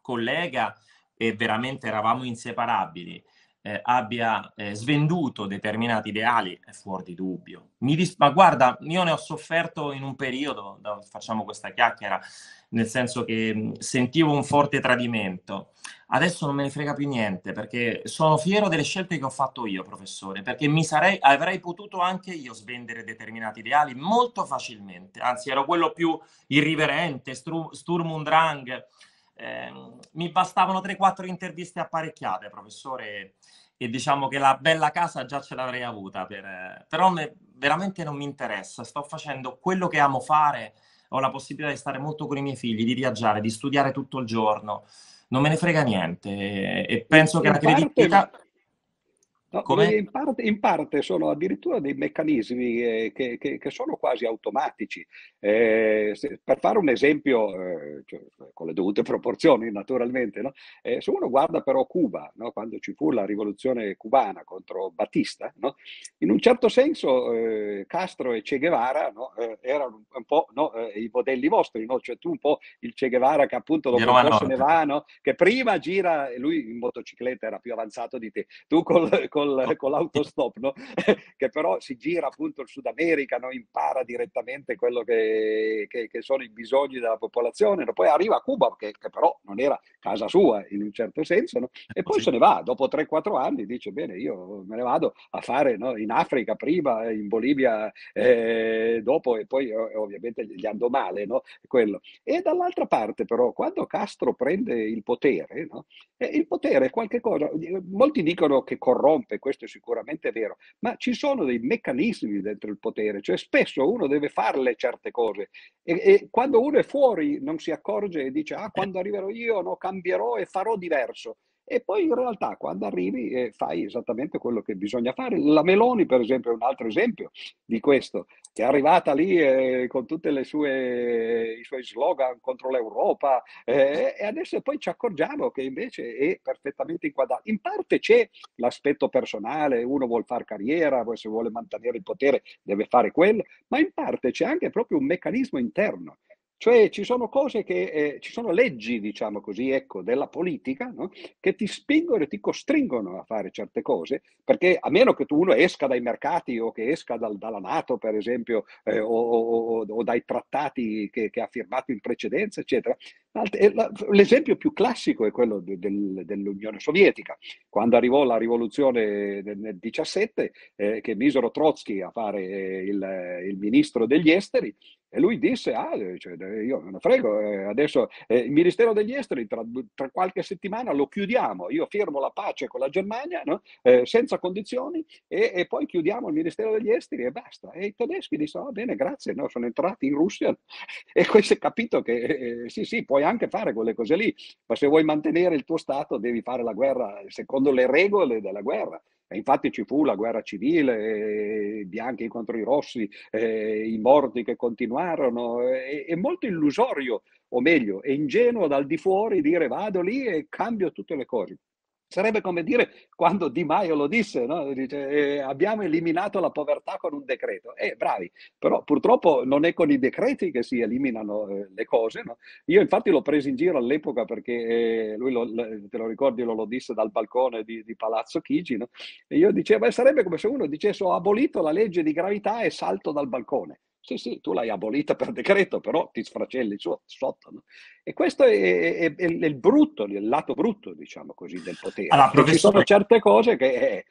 collega, e veramente eravamo inseparabili, eh, abbia eh, svenduto determinati ideali è fuori di dubbio. Dis- ma guarda, io ne ho sofferto in un periodo, da, facciamo questa chiacchiera, nel senso che sentivo un forte tradimento. Adesso non me ne frega più niente perché sono fiero delle scelte che ho fatto io, professore, perché mi sarei, avrei potuto anche io svendere determinati ideali molto facilmente, anzi ero quello più irriverente, stru- Sturm und Drang, eh, mi bastavano 3-4 interviste apparecchiate, professore, e diciamo che la bella casa già ce l'avrei avuta, per, però me, veramente non mi interessa, sto facendo quello che amo fare, ho la possibilità di stare molto con i miei figli, di viaggiare, di studiare tutto il giorno, non me ne frega niente. E, penso in che la credibilità... Parte No, in, parte, in, parte, sono addirittura dei meccanismi eh, che, che, che, sono quasi automatici. Eh, se, per fare un esempio, eh, cioè, con le dovute proporzioni naturalmente, no? Eh, se uno guarda però Cuba, no? quando ci fu la rivoluzione cubana contro Battista, no? in un certo senso eh, Castro e Che Guevara erano un po' i modelli vostri, cioè tu un po' il Che Guevara che appunto dopo un po' se ne va, che prima gira, lui in motocicletta era più avanzato di te, tu col, col col, con l'autostop, no? che però si gira appunto il Sud America, no? impara direttamente quello che, che, che, sono i bisogni della popolazione, no? poi arriva a Cuba, che, che, però non era casa sua in un certo senso, no? e poi se ne va, dopo 3-4 anni dice bene, io me ne vado a fare in Africa prima, in Bolivia eh, dopo, e poi ovviamente gli andò male, no? quello. E dall'altra parte però, quando Castro prende il potere, no? il potere è qualche cosa, molti dicono che corrompe, questo è sicuramente vero, ma ci sono dei meccanismi dentro il potere, cioè spesso uno deve farle certe cose e, e quando uno è fuori non si accorge e dice ah quando arriverò io no, cambierò e farò diverso. E poi in realtà quando arrivi eh, fai esattamente quello che bisogna fare. La Meloni, per esempio, è un altro esempio di questo, che è arrivata lì eh, con tutti i suoi slogan contro l'Europa eh, e adesso poi ci accorgiamo che invece è perfettamente inquadrato. In parte c'è l'aspetto personale, uno vuole fare carriera, se vuole mantenere il potere deve fare quello, ma in parte c'è anche proprio un meccanismo interno cioè ci sono cose che, eh, ci sono leggi, diciamo così, ecco, della politica, no? che ti spingono e ti costringono a fare certe cose, perché a meno che tu uno esca dai mercati o che esca dal, dalla Nato, per esempio, eh, o, o, o, dai trattati che, che, ha firmato in precedenza, eccetera. L'esempio più classico è quello de, del, dell'Unione Sovietica. Quando arrivò la rivoluzione nel 17, eh, che misero Trotsky a fare eh, il, il ministro degli esteri, e lui disse, ah, cioè, io ne frego, eh, adesso eh, il Ministero degli Esteri tra, tra, qualche settimana lo chiudiamo, io firmo la pace con la Germania no? eh, senza condizioni e, e, poi chiudiamo il Ministero degli Esteri e basta. E i tedeschi dissero, va bene, grazie, no? sono entrati in Russia e si è capito che eh, sì, sì, puoi anche fare quelle cose lì, ma se vuoi mantenere il tuo Stato devi fare la guerra secondo le regole della guerra. E infatti ci fu la guerra civile, i bianchi contro i rossi, eh, i morti che continuarono. È, è molto illusorio, o meglio, è ingenuo dal di fuori dire vado lì e cambio tutte le cose. Sarebbe come dire quando Di Maio lo disse, no? Dice, eh, abbiamo eliminato la povertà con un decreto. Eh, bravi, però purtroppo non è con i decreti che si eliminano eh, le cose. No? Io infatti l'ho preso in giro all'epoca perché eh, lui, lo, te lo ricordi, lo, lo disse dal balcone di, di Palazzo Chigi, no? e io dicevo, sarebbe come se uno dicesse ho abolito la legge di gravità e salto dal balcone. Sì, sì, tu l'hai abolita per decreto, però ti sfracelli sotto. No? E questo è, è, è, il brutto, il lato brutto, diciamo così, del potere. Allora, professore... Ci sono certe cose che eh,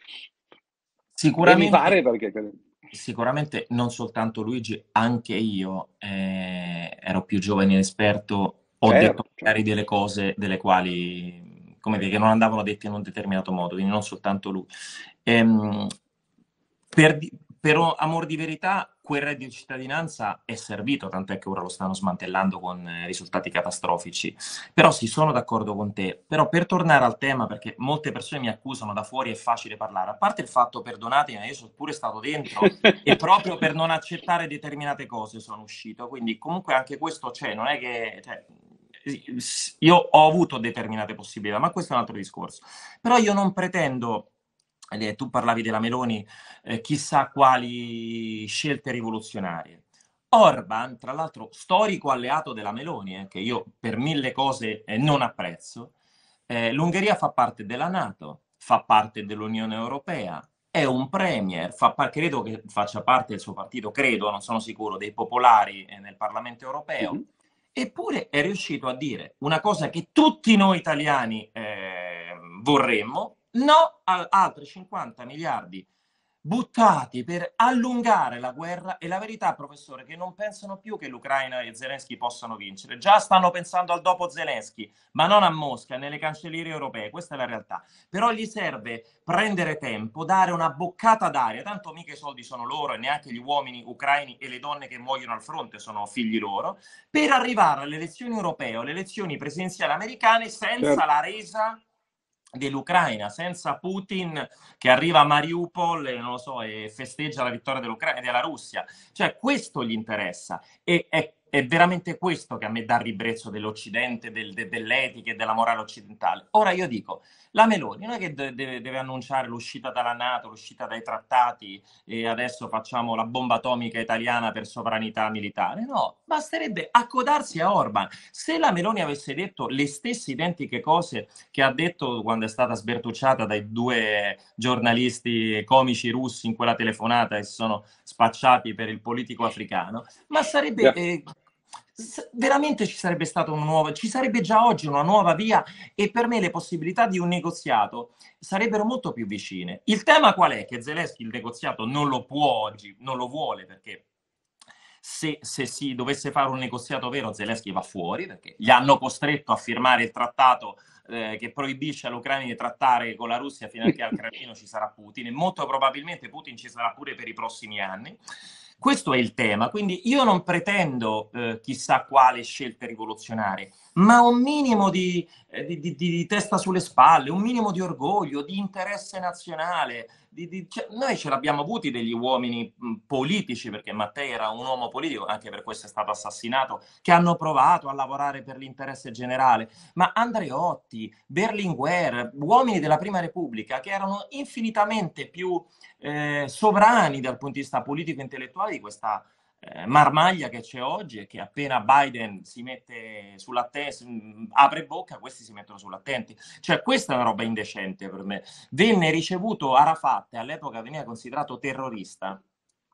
sicuramente, fare perché... Sicuramente non soltanto Luigi, anche io eh, ero più giovane e inesperto, ho certo, detto magari certo. delle cose delle quali, come dire, che non andavano dette in un determinato modo, quindi non soltanto lui. Ehm, per, per amor di verità, quel reddito di cittadinanza è servito, tant'è che ora lo stanno smantellando con eh, risultati catastrofici. Però sì, sono d'accordo con te. Però per tornare al tema, perché molte persone mi accusano da fuori, è facile parlare. A parte il fatto, perdonatemi, io sono pure stato dentro e proprio per non accettare determinate cose sono uscito. Quindi comunque anche questo c'è, non è che... Cioè, io ho avuto determinate possibilità, ma questo è un altro discorso. Però io non pretendo tu parlavi della Meloni, eh, chissà quali scelte rivoluzionarie. Orban, tra l'altro storico alleato della Meloni, eh, che io per mille cose eh, non apprezzo, eh, l'Ungheria fa parte della Nato, fa parte dell'Unione Europea, è un premier, fa, credo che faccia parte del suo partito, credo, non sono sicuro, dei popolari eh, nel Parlamento europeo, mm-hmm. eppure è riuscito a dire una cosa che tutti noi italiani vorremmo, No a altri 50 miliardi buttati per allungare la guerra e la verità, professore, che non pensano più che l'Ucraina e Zelensky possano vincere. Già stanno pensando al dopo Zelensky, ma non a Mosca, nelle cancellerie europee. Questa è la realtà. Però gli serve prendere tempo, dare una boccata d'aria. Tanto mica i soldi sono loro e neanche gli uomini ucraini e le donne che muoiono al fronte sono figli loro, per arrivare alle elezioni europee o alle elezioni presidenziali americane senza certo. la resa dell'Ucraina, senza Putin che arriva a Mariupol e, non lo so, e festeggia la vittoria dell'Ucraina e della Russia. Cioè, questo gli interessa. E è è veramente questo che a me dà ribrezzo dell'Occidente, del, de, dell'etica e della morale occidentale. Ora io dico, la Meloni non è che deve, deve, annunciare l'uscita dalla Nato, l'uscita dai trattati e adesso facciamo la bomba atomica italiana per sovranità militare. No, basterebbe accodarsi a Orban. Se la Meloni avesse detto le stesse identiche cose che ha detto quando è stata sbertucciata dai due giornalisti comici russi in quella telefonata e si sono spacciati per il politico africano, ma sarebbe... Eh, veramente ci sarebbe stata una nuova, ci sarebbe già oggi una nuova via e per me le possibilità di un negoziato sarebbero molto più vicine. Il tema qual è? Che Zelensky il negoziato non lo può oggi, non lo vuole perché se, se, si dovesse fare un negoziato vero Zelensky va fuori perché gli hanno costretto a firmare il trattato eh, che proibisce all'Ucraina di trattare con la Russia fino a che al Cremlino ci sarà Putin e molto probabilmente Putin ci sarà pure per i prossimi anni. Questo è il tema, quindi io non pretendo eh, chissà quale scelte rivoluzionarie, ma un minimo di, eh, di, di, di, testa sulle spalle, un minimo di orgoglio, di interesse nazionale. Cioè, noi ce l'abbiamo avuti degli uomini politici, perché Mattei era un uomo politico, anche per questo è stato assassinato, che hanno provato a lavorare per l'interesse generale, ma Andreotti, Berlinguer, uomini della Prima Repubblica, che erano infinitamente più eh, sovrani dal punto di vista politico e intellettuale di questa marmaglia che c'è oggi e che appena Biden si mette sull'attenti, mm, apre bocca, questi si mettono sull'attenti. Cioè, questa è una roba indecente per me. Venne ricevuto Arafat, all'epoca veniva considerato terrorista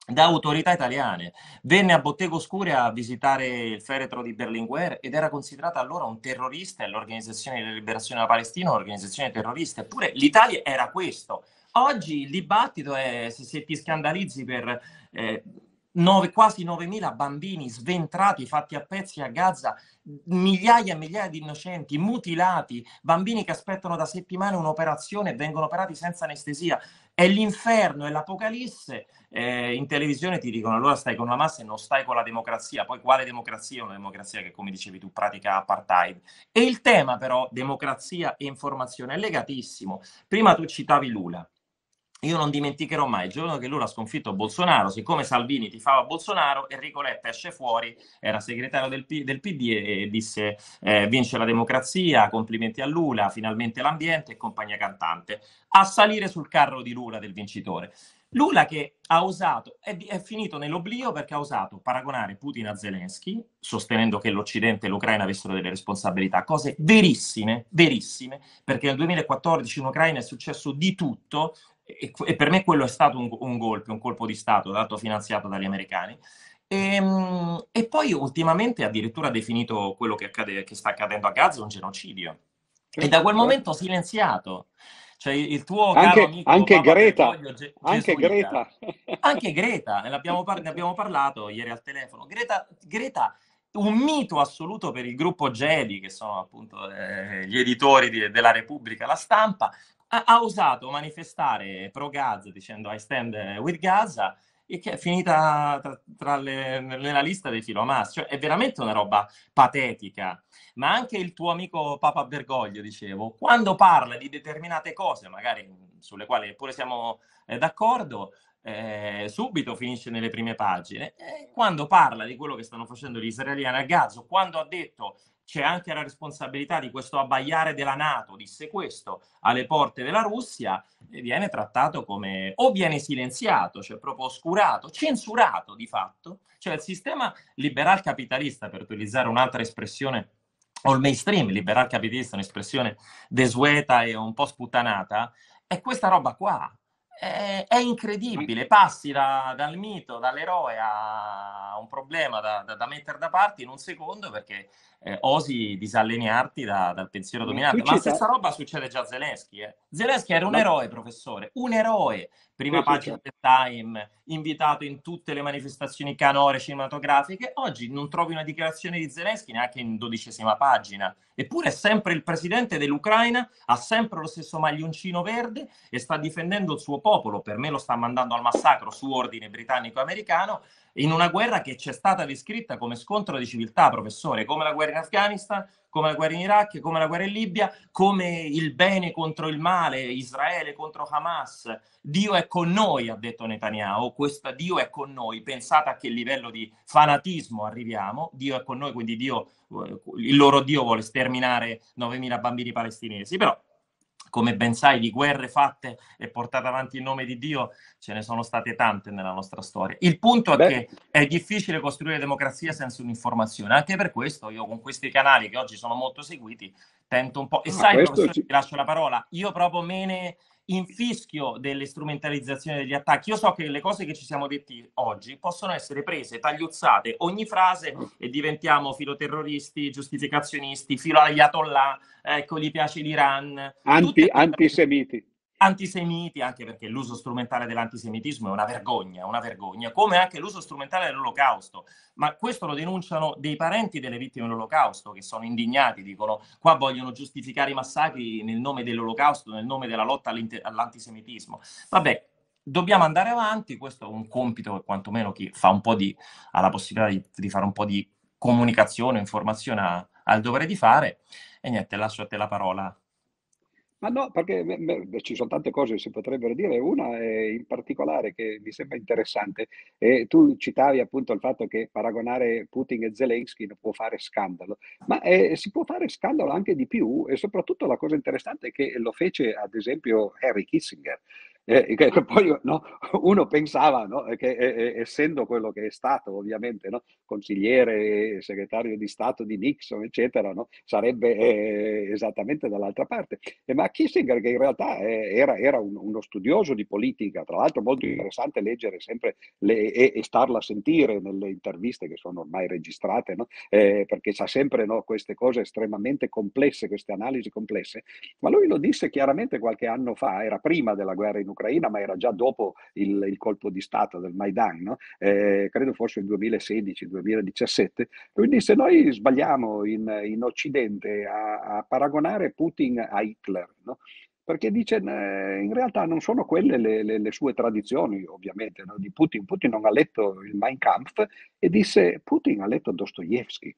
da autorità italiane. Venne a Bottego Oscura a visitare il feretro di Berlinguer ed era considerato allora un terrorista e l'Organizzazione di Liberazione della Palestina un'organizzazione terrorista. Eppure l'Italia era questo. Oggi il dibattito è se, se ti scandalizzi per eh, 9, quasi 9.000 bambini sventrati, fatti a pezzi a Gaza, migliaia e migliaia di innocenti, mutilati, bambini che aspettano da settimane un'operazione e vengono operati senza anestesia. È l'inferno, è l'apocalisse. Eh, in televisione ti dicono allora stai con la massa e non stai con la democrazia. Poi quale democrazia? Una democrazia che, come dicevi tu, pratica apartheid. E il tema però, democrazia e informazione, è legatissimo. Prima tu citavi Lula. Io non dimenticherò mai il giorno che lui ha sconfitto Bolsonaro, siccome Salvini tifava Bolsonaro, Enrico Letta esce fuori, era segretario del, P- del PD e, e disse eh, vince la democrazia, complimenti a Lula, finalmente l'ambiente e compagnia cantante, a salire sul carro di Lula del vincitore. Lula che ha usato, è, è, finito nell'oblio perché ha usato paragonare Putin a Zelensky, sostenendo che l'Occidente e l'Ucraina avessero delle responsabilità, cose verissime, verissime, perché nel 2014 in Ucraina è successo di tutto, e, e, per me quello è stato un, un golpe, un colpo di Stato, dato finanziato dagli americani. E, ehm, e, poi ultimamente addirittura ha definito quello che, accade, che sta accadendo a Gaza un genocidio. E da quel momento silenziato. Cioè il tuo anche, caro amico anche Greta, Ge- anche Greta. anche Greta, ne abbiamo, par- ne abbiamo parlato ieri al telefono. Greta, Greta un mito assoluto per il gruppo Jedi, che sono appunto eh, gli editori di, della Repubblica, la stampa, ha, osato manifestare pro Gaza dicendo I stand with Gaza e che è finita tra, tra le, nella lista dei filo Hamas. Cioè, è veramente una roba patetica. Ma anche il tuo amico Papa Bergoglio, dicevo, quando parla di determinate cose, magari sulle quali pure siamo eh, d'accordo, eh, subito finisce nelle prime pagine. E quando parla di quello che stanno facendo gli israeliani a Gaza, quando ha detto c'è anche la responsabilità di questo abbaiare della Nato, disse questo, alle porte della Russia, viene trattato come o viene silenziato, cioè proprio oscurato, censurato di fatto. Cioè il sistema liberal capitalista, per utilizzare un'altra espressione, o il mainstream liberal capitalista, un'espressione desueta e un po' sputtanata, è questa roba qua è, è incredibile, passi da, dal mito, dall'eroe a un problema da, da, da, mettere da parte in un secondo perché eh, osi disallinearti da, dal pensiero dominante. Ma la stessa roba succede già a Zelensky. Eh. Zelensky era un eroe, professore, un eroe. Prima pagina del Time, invitato in tutte le manifestazioni canore cinematografiche. Oggi non trovi una dichiarazione di Zelensky neanche in dodicesima pagina. Eppure è sempre il presidente dell'Ucraina, ha sempre lo stesso maglioncino verde e sta difendendo il suo popolo popolo, per me lo sta mandando al massacro su ordine britannico-americano, in una guerra che ci è stata descritta come scontro di civiltà, professore, come la guerra in Afghanistan, come la guerra in Iraq, come la guerra in Libia, come il bene contro il male, Israele contro Hamas. Dio è con noi, ha detto Netanyahu, questo Dio è con noi. Pensate a che livello di fanatismo arriviamo. Dio è con noi, quindi Dio, il loro Dio vuole sterminare 9.000 bambini palestinesi. Però come ben sai, di guerre fatte e portate avanti in nome di Dio ce ne sono state tante nella nostra storia. Il punto è Beh. che è difficile costruire democrazia senza un'informazione. Anche per questo io con questi canali che oggi sono molto seguiti tento un po'... E ah, sai, professore, ci... ti lascio la parola, io proprio me ne infischio delle strumentalizzazioni degli attacchi. Io so che le cose che ci siamo detti oggi possono essere prese, tagliuzzate ogni frase e diventiamo filoterroristi, giustificazionisti, filo agli ayatollah, ecco, gli piace l'Iran. Anti, antisemiti antisemiti, anche perché l'uso strumentale dell'antisemitismo è una vergogna, una vergogna, come anche l'uso strumentale dell'olocausto. Ma questo lo denunciano dei parenti delle vittime dell'olocausto che sono indignati, dicono qua vogliono giustificare i massacri nel nome dell'olocausto, nel nome della lotta all'antisemitismo. Vabbè, dobbiamo andare avanti, questo è un compito che quantomeno chi fa un po' di, ha la possibilità di, di fare un po' di comunicazione, informazione ha, ha il dovere di fare. E niente, lascio a te la parola. Ma no, perché beh, ci sono tante cose che si potrebbero dire. Una in particolare che mi sembra interessante. Eh, tu citavi appunto il fatto che paragonare Putin e Zelensky non può fare scandalo, ma eh, si può fare scandalo anche di più e soprattutto la cosa interessante è che lo fece ad esempio Harry Kissinger. Eh, che, che poi no, uno pensava no, che eh, essendo quello che è stato ovviamente no, consigliere, segretario di Stato di Nixon, eccetera, sarebbe eh, esattamente dall'altra parte. ma Kissinger, che in realtà era, era un, uno studioso di politica, tra l'altro molto interessante leggere sempre le, e, e, starla a sentire nelle interviste che sono ormai registrate, eh, perché sa sempre queste cose estremamente complesse, queste analisi complesse, ma lui lo disse chiaramente qualche anno fa, era prima della guerra in Ucraina Ucraina, ma era già dopo il, il colpo di Stato del Maidan, no? eh, credo fosse il 2016-2017. Lui disse: Noi sbagliamo in, in Occidente a, a, paragonare Putin a Hitler. No? perché dice eh, in realtà non sono quelle le, le, le sue tradizioni, ovviamente, no? di Putin. Putin non ha letto il Mein Kampf e disse Putin ha letto Dostoevsky.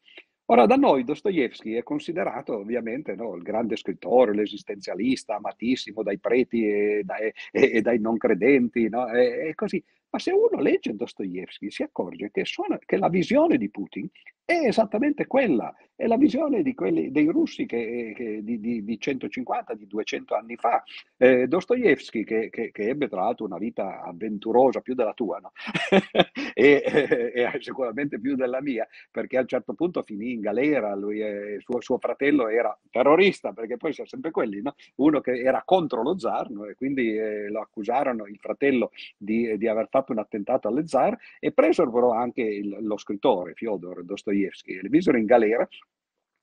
Ora, da noi Dostoevsky è considerato ovviamente no, il grande scrittore, l'esistenzialista, amatissimo dai preti e dai, e, dai non credenti, no? e, e, così. Ma se uno legge Dostoevsky si accorge che, suona, che la visione di Putin è esattamente quella, è la visione quelli, dei russi che, che di, di, di, 150, di 200 anni fa. Eh, Dostoevsky, che, ebbe tra l'altro una vita avventurosa più della tua, no? e, e, e, sicuramente più della mia, perché a un certo punto finì in galera, lui e suo, suo fratello era terrorista, perché poi sono sempre quelli, no? uno che era contro lo zar, no? e quindi eh, lo accusarono, il fratello, di, di, aver fatto un attentato alle zar, e presero però anche il, lo scrittore, Fyodor Dostoevsky, li misero in galera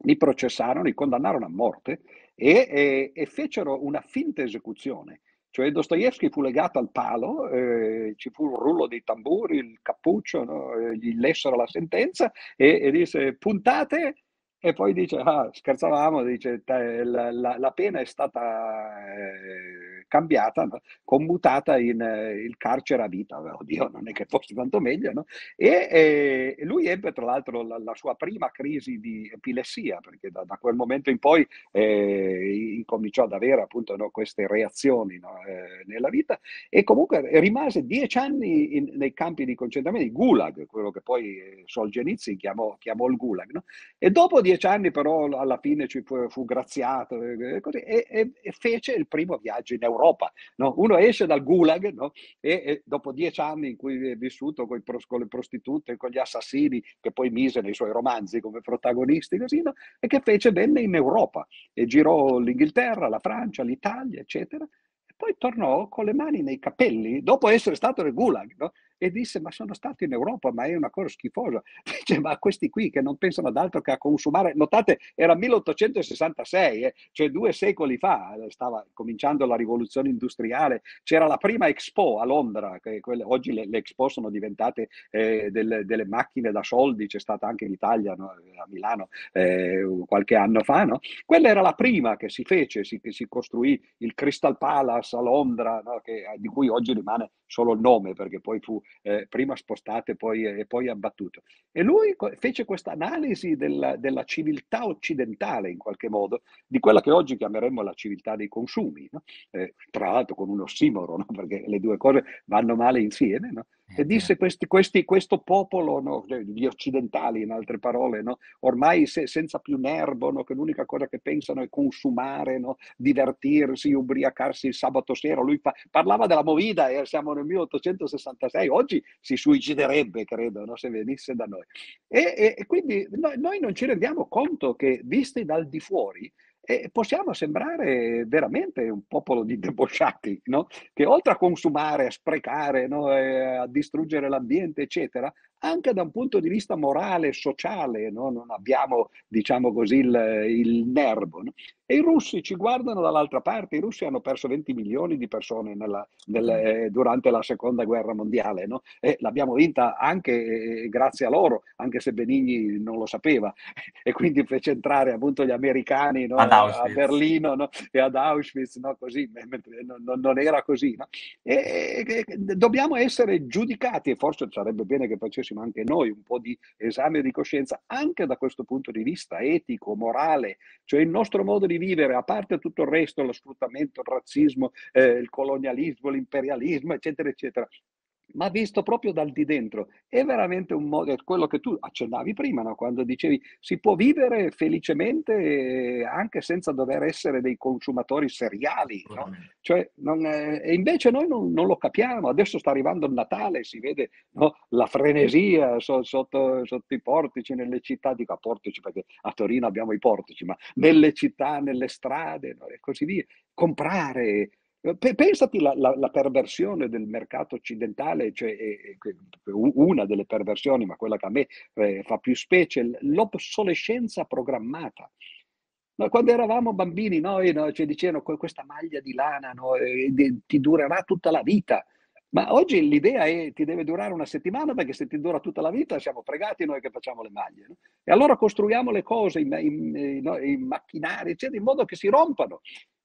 li processarono, li condannarono a morte e, e, e fecero una finta esecuzione. Cioè Dostoevsky fu legato al palo, eh, ci fu un rullo di tamburi, il cappuccio, no? Eh, gli lessero la sentenza e, e disse puntate e poi dice, ah, scherzavamo, dice, la, la, la, pena è stata eh, cambiata, no? commutata in eh, il carcere a vita, oddio, non è che fosse tanto meglio, no? E, e lui ebbe tra l'altro la, la, sua prima crisi di epilessia, perché da, da quel momento in poi eh, incominciò ad avere appunto no, queste reazioni eh, nella vita e comunque rimase dieci anni in, nei campi di concentramento, il Gulag, quello che poi eh, Solzhenitsyn chiamò, chiamò il Gulag, e dopo dieci anni però alla fine ci fu, fu graziato e, così, e, e, e, fece il primo viaggio in Europa. No? Uno esce dal Gulag no? e, dopo dieci anni in cui è vissuto con, con, le prostitute, con gli assassini, che poi mise nei suoi romanzi come protagonisti, così, no? e che fece venne in Europa e girò l'Inghilterra, la Francia, l'Italia, eccetera poi tornò con le mani nei capelli, dopo essere stato nel Gulag, no? E disse ma sono stato in Europa, ma è una cosa schifosa. Dice ma questi qui che non pensano ad altro che a consumare, notate era 1866, eh, cioè due secoli fa, eh, stava cominciando la rivoluzione industriale, c'era la prima Expo a Londra, quelle, oggi le, le, Expo sono diventate eh, delle, delle, macchine da soldi, c'è stata anche in Italia, no? a Milano eh, qualche anno fa, no? quella era la prima che si fece, si, che si costruì il Crystal Palace a Londra, no? che, di cui oggi rimane solo il nome perché poi fu eh, prima spostato e poi, e poi, abbattuto. E lui fece questa analisi della, della, civiltà occidentale in qualche modo, di quella che oggi chiameremmo la civiltà dei consumi, no? eh, tra l'altro con un ossimoro, no? perché le due cose vanno male insieme. No? E disse questi, questi, questo popolo no, gli occidentali, in altre parole, no, ormai se, senza più nervo, no, che l'unica cosa che pensano è consumare, no, divertirsi, ubriacarsi il sabato sera. Lui fa, parlava della movida e siamo nel 1866, oggi si suiciderebbe, credo, no, se venisse da noi. E, e, e quindi noi, noi non ci rendiamo conto che, visti dal di fuori, e possiamo sembrare veramente un popolo di debosciati, no? che oltre a consumare, a sprecare, no? a distruggere l'ambiente, eccetera, anche da un punto di vista morale, sociale, no? non abbiamo, diciamo così, il, il nervo. E i russi ci guardano dall'altra parte, i russi hanno perso 20 milioni di persone nella, nel, eh, durante la seconda guerra mondiale no? e l'abbiamo vinta anche eh, grazie a loro, anche se Benigni non lo sapeva e quindi fece entrare appunto gli americani no? a Berlino no? e ad Auschwitz, no? così, mentre non, non era così. E, e, dobbiamo essere giudicati e forse sarebbe bene che facessimo anche noi un po' di esame di coscienza anche da questo punto di vista etico, morale, cioè il nostro modo di vivere, a parte tutto il resto, lo sfruttamento, il razzismo, eh, il colonialismo, l'imperialismo, eccetera, eccetera ma visto proprio dal di dentro, è veramente un modo, quello che tu accennavi prima, no? quando dicevi si può vivere felicemente anche senza dover essere dei consumatori seriali, no? cioè, non, eh, e invece noi non, non, lo capiamo, adesso sta arrivando il Natale, si vede no? la frenesia so, sotto, sotto, i portici, nelle città, dico a portici perché a Torino abbiamo i portici, ma nelle città, nelle strade e così via, comprare, Pensati la, la, la, perversione del mercato occidentale, cioè eh, una delle perversioni, ma quella che a me eh, fa più specie, l'obsolescenza programmata. No, quando eravamo bambini noi no, ci dicevano questa maglia di lana no, eh, ti durerà tutta la vita. Ma oggi l'idea è ti deve durare una settimana perché se ti dura tutta la vita siamo fregati noi che facciamo le maglie. No? E allora costruiamo le cose, i macchinari, eccetera, in modo che si rompano.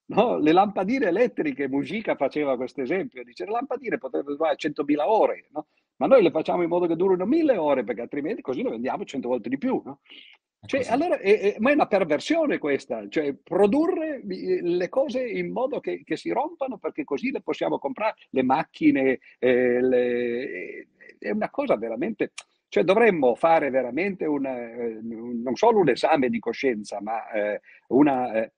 No? Le lampadine elettriche, Mujica faceva questo esempio, dice le lampadine potrebbero durare 100.000 ore, no? ma noi le facciamo in modo che durino 1.000 ore perché altrimenti così le vendiamo 100 volte di più. No? Cioè, allora, è, è, ma è una perversione questa, cioè produrre le cose in modo che, che si rompano perché così le possiamo comprare, le macchine, eh, le, è una cosa veramente... Cioè dovremmo fare veramente una, eh, non solo un esame di coscienza, ma eh, una eh,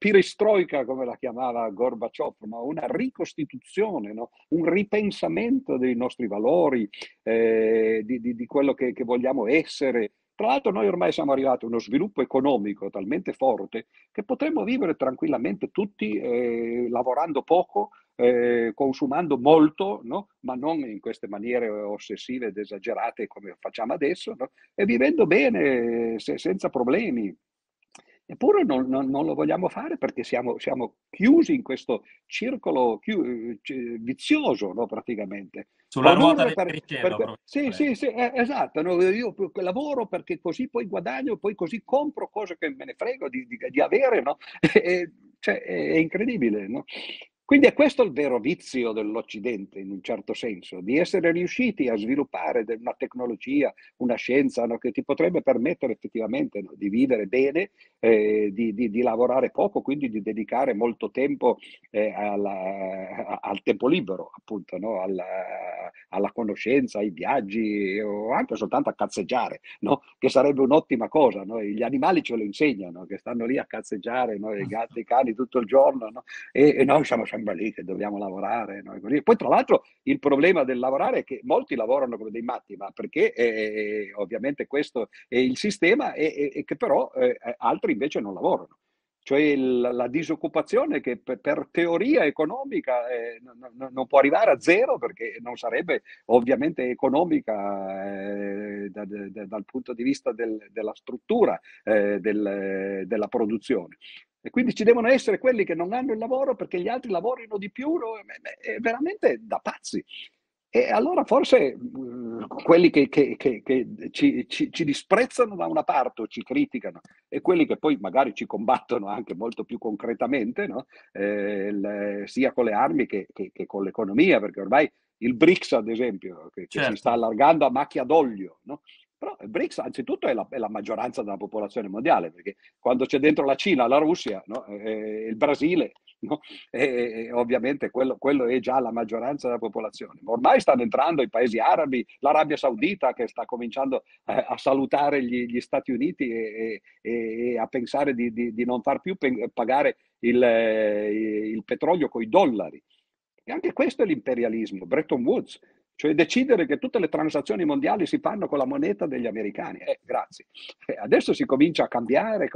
come la chiamava Gorbaciov, no? una ricostituzione, no? un ripensamento dei nostri valori, eh, di, di, di, quello che, che vogliamo essere, tra l'altro noi ormai siamo arrivati a uno sviluppo economico talmente forte che potremmo vivere tranquillamente tutti eh, lavorando poco, eh, consumando molto, no? ma non in queste maniere ossessive ed esagerate come facciamo adesso, no? e vivendo bene, se, senza problemi. Eppure non, non, non, lo vogliamo fare perché siamo, siamo chiusi in questo circolo chiu- vizioso, no, praticamente. Sulla ruota per, del per, per, Sì, sì, sì, eh, esatto. No, io lavoro perché così poi guadagno, poi così compro cose che me ne frego di, di, di avere, no? E, cioè, è incredibile, no? Quindi è questo il vero vizio dell'Occidente, in un certo senso, di essere riusciti a sviluppare una tecnologia, una scienza no, che ti potrebbe permettere effettivamente no, di vivere bene, eh, di, di, di, lavorare poco, quindi di dedicare molto tempo eh, alla, al tempo libero, appunto, no, alla, alla, conoscenza, ai viaggi o anche soltanto a cazzeggiare, che sarebbe un'ottima cosa. Gli animali ce lo insegnano, che stanno lì a cazzeggiare, i gatti, i cani tutto il giorno, e, e noi siamo sembra lì che dobbiamo lavorare. No? Poi tra l'altro il problema del lavorare è che molti lavorano come dei matti, ma perché eh, ovviamente questo è il sistema e, e che però eh, altri invece non lavorano. Cioè la, la disoccupazione che per, per teoria economica eh, non, non, può arrivare a zero perché non sarebbe ovviamente economica eh, da, da, dal punto di vista del, della struttura eh, del, della produzione. E quindi ci devono essere quelli che non hanno il lavoro perché gli altri lavorino di più, è veramente da pazzi. E allora forse mh, quelli che, che, che, che ci, ci, ci, disprezzano da una parte o ci criticano e quelli che poi magari ci combattono anche molto più concretamente, no? eh, il, sia con le armi che, con l'economia, perché ormai il BRICS, ad esempio, che, certo. si sta allargando a macchia d'olio, no? Però il BRICS anzitutto è la, è la, maggioranza della popolazione mondiale, perché quando c'è dentro la Cina, la Russia, no? e il Brasile, no? e, e ovviamente quello, quello, è già la maggioranza della popolazione. Ma ormai stanno entrando i paesi arabi, l'Arabia Saudita che sta cominciando eh, a salutare gli, gli, Stati Uniti e, e a pensare di, di, di, non far più pagare il, eh, il petrolio con i dollari. E anche questo è l'imperialismo, Bretton Woods cioè decidere che tutte le transazioni mondiali si fanno con la moneta degli americani. Eh, grazie. Eh, adesso si comincia a cambiare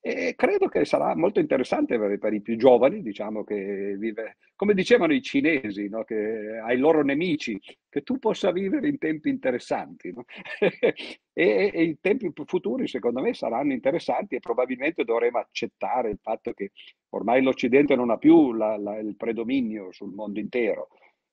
e credo che sarà molto interessante per, per i più giovani, diciamo che vive, come dicevano i cinesi, no? che ai loro nemici, che tu possa vivere in tempi interessanti. No? e, e, i tempi futuri, secondo me, saranno interessanti e probabilmente dovremo accettare il fatto che ormai l'Occidente non ha più la, la, il predominio sul mondo intero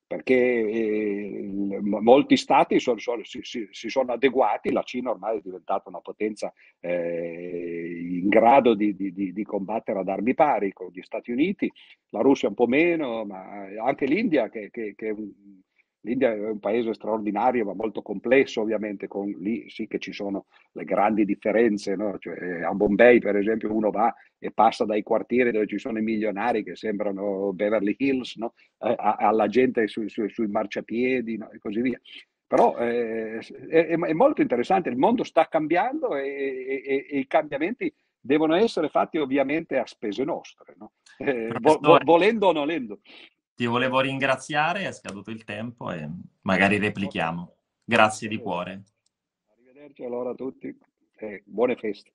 perché eh, molti stati sono, sono, si, si, sono adeguati, la Cina ormai è diventata una potenza eh, in grado di, di, di, combattere ad armi pari con gli Stati Uniti, la Russia un po' meno, ma anche l'India che, che, che L'India è un paese straordinario, ma molto complesso ovviamente, con lì sì che ci sono le grandi differenze. No? Cioè, a Bombay, per esempio, uno va e passa dai quartieri dove ci sono i milionari che sembrano Beverly Hills, no? eh, alla gente sui, sui, sui marciapiedi no? e così via. Però eh, è, è, molto interessante, il mondo sta cambiando e, e, e, i cambiamenti devono essere fatti ovviamente a spese nostre, eh, vo, volendo o nolendo. Ti volevo ringraziare, è scaduto il tempo e magari replichiamo. Grazie di cuore. Arrivederci allora a tutti e buone feste.